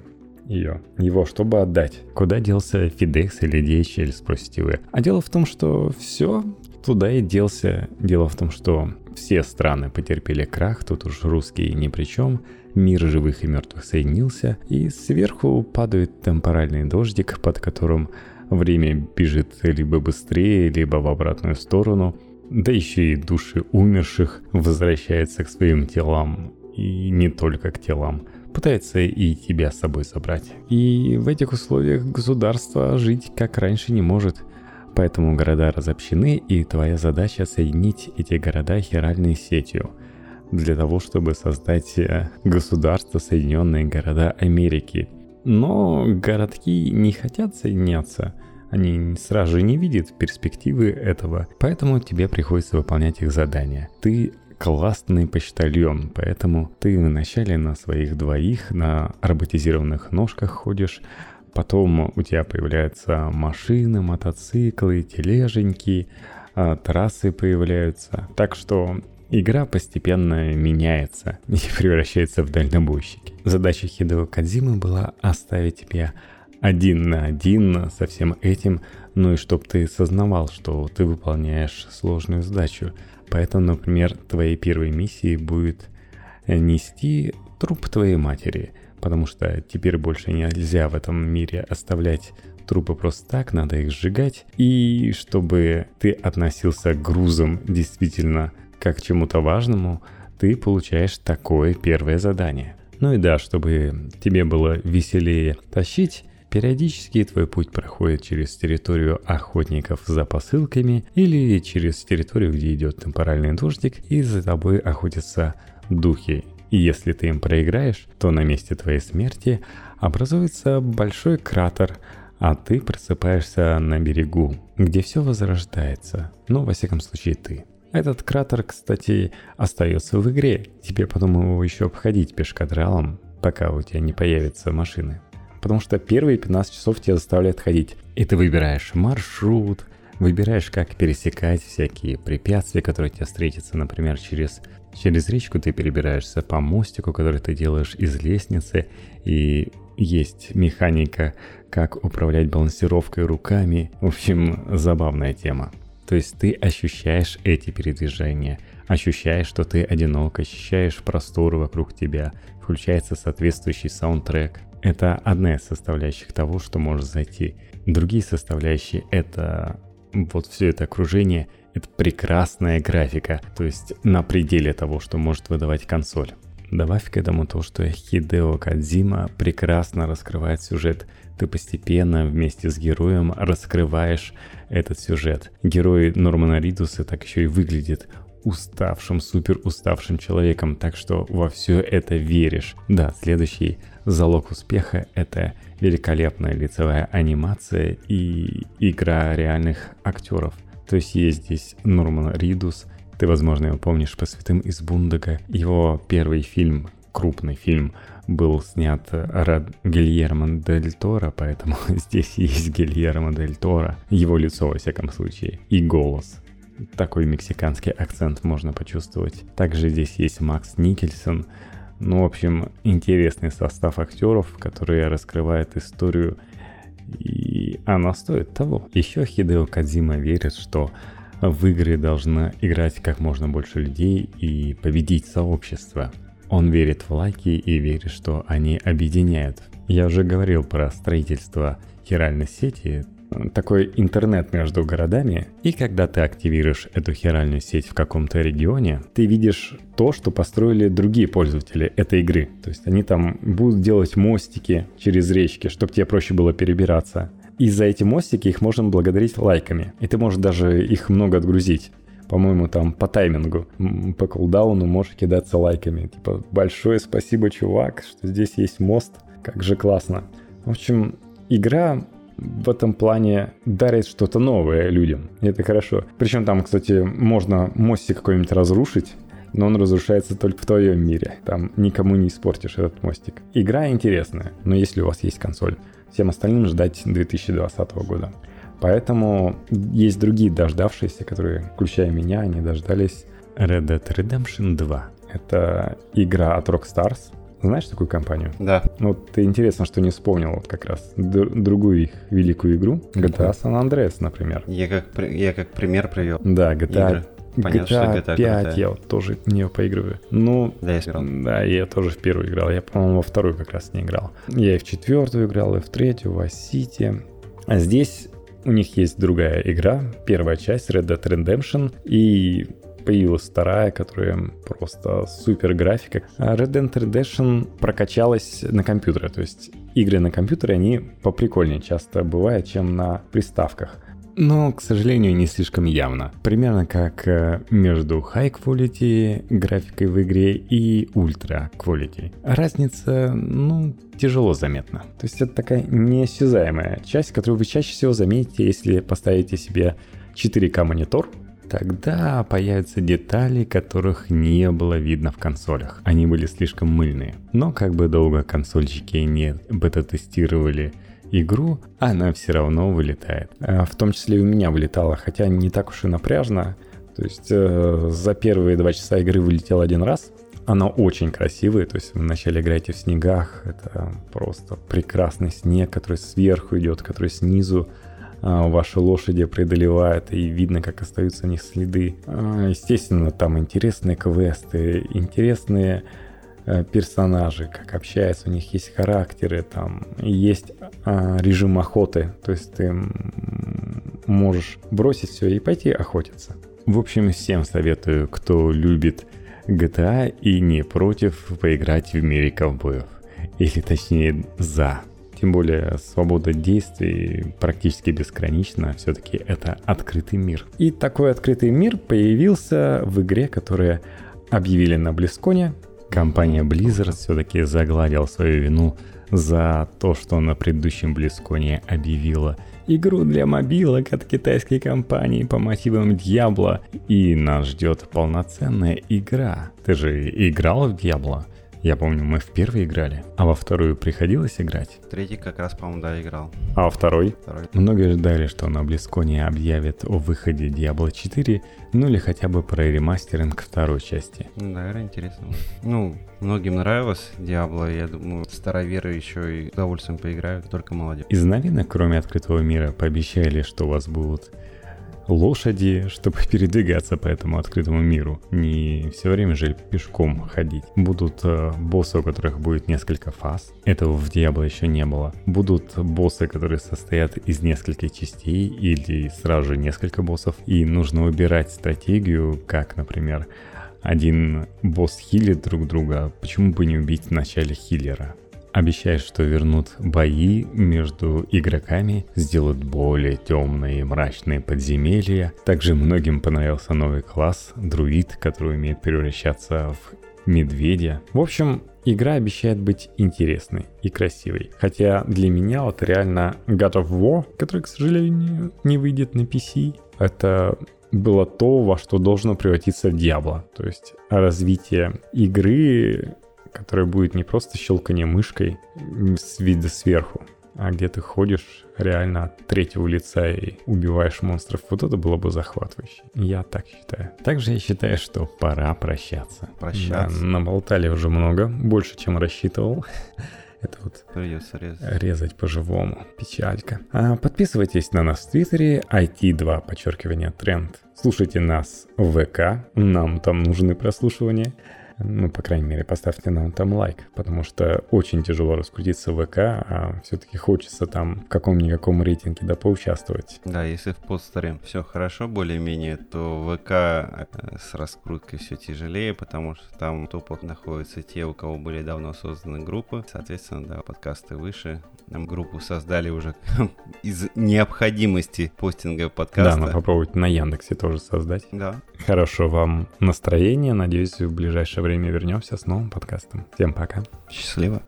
ее, его, чтобы отдать. Куда делся Фидекс или DHL, спросите вы. А дело в том, что все туда и делся. Дело в том, что все страны потерпели крах, тут уж русские ни при чем, мир живых и мертвых соединился, и сверху падает темпоральный дождик, под которым время бежит либо быстрее, либо в обратную сторону, да еще и души умерших возвращаются к своим телам, и не только к телам, пытается и тебя с собой собрать. И в этих условиях государство жить как раньше не может – Поэтому города разобщены, и твоя задача соединить эти города хиральной сетью для того, чтобы создать э, государство Соединенные Города Америки. Но городки не хотят соединяться. Они сразу же не видят перспективы этого, поэтому тебе приходится выполнять их задания. Ты классный почтальон, поэтому ты вначале на своих двоих на роботизированных ножках ходишь, потом у тебя появляются машины, мотоциклы, тележеньки, а, трассы появляются. Так что игра постепенно меняется и превращается в дальнобойщики. Задача Хидео Кадзимы была оставить тебя один на один со всем этим, ну и чтобы ты сознавал, что ты выполняешь сложную задачу. Поэтому, например, твоей первой миссией будет нести труп твоей матери, потому что теперь больше нельзя в этом мире оставлять трупы просто так, надо их сжигать. И чтобы ты относился к грузам действительно как к чему-то важному, ты получаешь такое первое задание. Ну и да, чтобы тебе было веселее тащить, Периодически твой путь проходит через территорию охотников за посылками или через территорию, где идет темпоральный дождик, и за тобой охотятся духи. И если ты им проиграешь, то на месте твоей смерти образуется большой кратер, а ты просыпаешься на берегу, где все возрождается. Ну, во всяком случае, ты. Этот кратер, кстати, остается в игре. Тебе потом его еще обходить пешкадралом, пока у тебя не появятся машины потому что первые 15 часов тебя заставляют ходить. И ты выбираешь маршрут, выбираешь, как пересекать всякие препятствия, которые тебе встретятся, например, через, через речку ты перебираешься по мостику, который ты делаешь из лестницы, и есть механика, как управлять балансировкой руками. В общем, забавная тема. То есть ты ощущаешь эти передвижения, ощущаешь, что ты одинок, ощущаешь просторы вокруг тебя, включается соответствующий саундтрек. Это одна из составляющих того, что может зайти. Другие составляющие — это вот все это окружение, это прекрасная графика, то есть на пределе того, что может выдавать консоль. Добавь к этому то, что Хидео Кадзима прекрасно раскрывает сюжет. Ты постепенно вместе с героем раскрываешь этот сюжет. Герой Нормана Ридуса так еще и выглядит уставшим, супер уставшим человеком, так что во все это веришь. Да, следующий залог успеха — это великолепная лицевая анимация и игра реальных актеров. То есть есть здесь Норман Ридус, ты, возможно, его помнишь по «Святым из Бундага». Его первый фильм, крупный фильм, был снят Рад Гильермо Дель Торо, поэтому здесь есть Гильермо Дель Торо, его лицо, во всяком случае, и голос такой мексиканский акцент можно почувствовать. Также здесь есть Макс Никельсон. Ну, в общем, интересный состав актеров, которые раскрывают историю, и она стоит того. Еще Хидео Кадзима верит, что в игры должна играть как можно больше людей и победить сообщество. Он верит в лайки и верит, что они объединяют. Я уже говорил про строительство хиральной сети, такой интернет между городами, и когда ты активируешь эту хиральную сеть в каком-то регионе, ты видишь то, что построили другие пользователи этой игры. То есть они там будут делать мостики через речки, чтобы тебе проще было перебираться. И за эти мостики их можно благодарить лайками. И ты можешь даже их много отгрузить по-моему, там по таймингу, по кулдауну можешь кидаться лайками. Типа, большое спасибо, чувак, что здесь есть мост, как же классно. В общем, игра в этом плане дарит что-то новое людям. И это хорошо. Причем там, кстати, можно мостик какой-нибудь разрушить, но он разрушается только в твоем мире. Там никому не испортишь этот мостик. Игра интересная, но если у вас есть консоль, всем остальным ждать 2020 года. Поэтому есть другие дождавшиеся, которые, включая меня, они дождались Red Dead Redemption 2. Это игра от Rockstars, знаешь такую компанию? Да. Ну, вот интересно, что не вспомнил вот как раз д- другую их великую игру. GTA San Andreas, например. Я как, я как пример привел. Да, GTA игры. Понятно, GTA, что GTA 5 крутая. я вот тоже в нее поигрываю. Ну, да, я играл. Да, я тоже в первую играл. Я, по-моему, во вторую как раз не играл. Я и в четвертую играл, и в третью, в City. А здесь у них есть другая игра, первая часть Red Dead Redemption, и появилась вторая, которая просто супер графика. А Red Dead Redemption прокачалась на компьютере, то есть игры на компьютере, они поприкольнее часто бывают, чем на приставках. но, к сожалению, не слишком явно. Примерно как э, между High Quality графикой в игре и Ultra Quality. Разница, ну, тяжело заметна. То есть это такая неосязаемая часть, которую вы чаще всего заметите, если поставите себе 4К монитор, Тогда появятся детали, которых не было видно в консолях. Они были слишком мыльные. Но как бы долго консольщики не бета-тестировали игру, она все равно вылетает. А в том числе и у меня вылетала, хотя не так уж и напряжно. То есть э, за первые два часа игры вылетел один раз. Она очень красивая, то есть вы вначале играете в снегах, это просто прекрасный снег, который сверху идет, который снизу ваши лошади преодолевают, и видно, как остаются у них следы. А, естественно, там интересные квесты, интересные Э, персонажи, как общаются, у них есть характеры, там есть а, режим охоты, то есть ты можешь бросить все и пойти охотиться. В общем, всем советую, кто любит GTA и не против поиграть в мире ковбоев. Или точнее за. Тем более свобода действий практически безгранична, все-таки это открытый мир. И такой открытый мир появился в игре, которая объявили на Близконе Компания Blizzard все-таки загладила свою вину за то, что на предыдущем Близконе объявила игру для мобилок от китайской компании по мотивам Diablo. И нас ждет полноценная игра. Ты же играл в Diablo? Я помню, мы в первый играли, а во вторую приходилось играть. Третий как раз, по-моему, да, играл. А во второй? Второй. Многие ждали, что на Близконе объявят о выходе Diablo 4, ну или хотя бы про ремастеринг второй части. Ну, наверное, интересно. Ну, многим нравилось Diablo, я думаю, староверы еще и с удовольствием поиграют, только молодец. Из новинок, кроме открытого мира, пообещали, что у вас будут лошади, чтобы передвигаться по этому открытому миру. Не все время же пешком ходить. Будут э, боссы, у которых будет несколько фаз. Этого в Diablo еще не было. Будут боссы, которые состоят из нескольких частей или сразу же несколько боссов. И нужно выбирать стратегию, как, например, один босс хилит друг друга, почему бы не убить вначале хиллера? Обещают, что вернут бои между игроками, сделают более темные и мрачные подземелья. Также многим понравился новый класс, друид, который умеет превращаться в медведя. В общем, игра обещает быть интересной и красивой. Хотя для меня вот реально God of War, который, к сожалению, не выйдет на PC, это было то, во что должно превратиться Diablo. То есть развитие игры которая будет не просто щелкание мышкой с вида сверху, а где ты ходишь реально от третьего лица и убиваешь монстров. Вот это было бы захватывающе. Я так считаю. Также я считаю, что пора прощаться. Прощаться. Да, наболтали уже много, больше, чем рассчитывал. Это вот Придется резать. резать по-живому. Печалька. А, подписывайтесь на нас в Твиттере IT2, подчеркивание, тренд. Слушайте нас в ВК, нам там нужны прослушивания. Ну, по крайней мере, поставьте нам там лайк, потому что очень тяжело раскрутиться в ВК, а все-таки хочется там в каком-никаком рейтинге да поучаствовать. Да, если в постере все хорошо более-менее, то ВК э, с раскруткой все тяжелее, потому что там в топах находятся те, у кого были давно созданы группы. Соответственно, да, подкасты выше. Нам группу создали уже из необходимости постинга подкаста. Да, но попробовать на Яндексе тоже создать. Да. Хорошо вам настроения. Надеюсь, в ближайшее время вернемся с новым подкастом. Всем пока. Счастливо.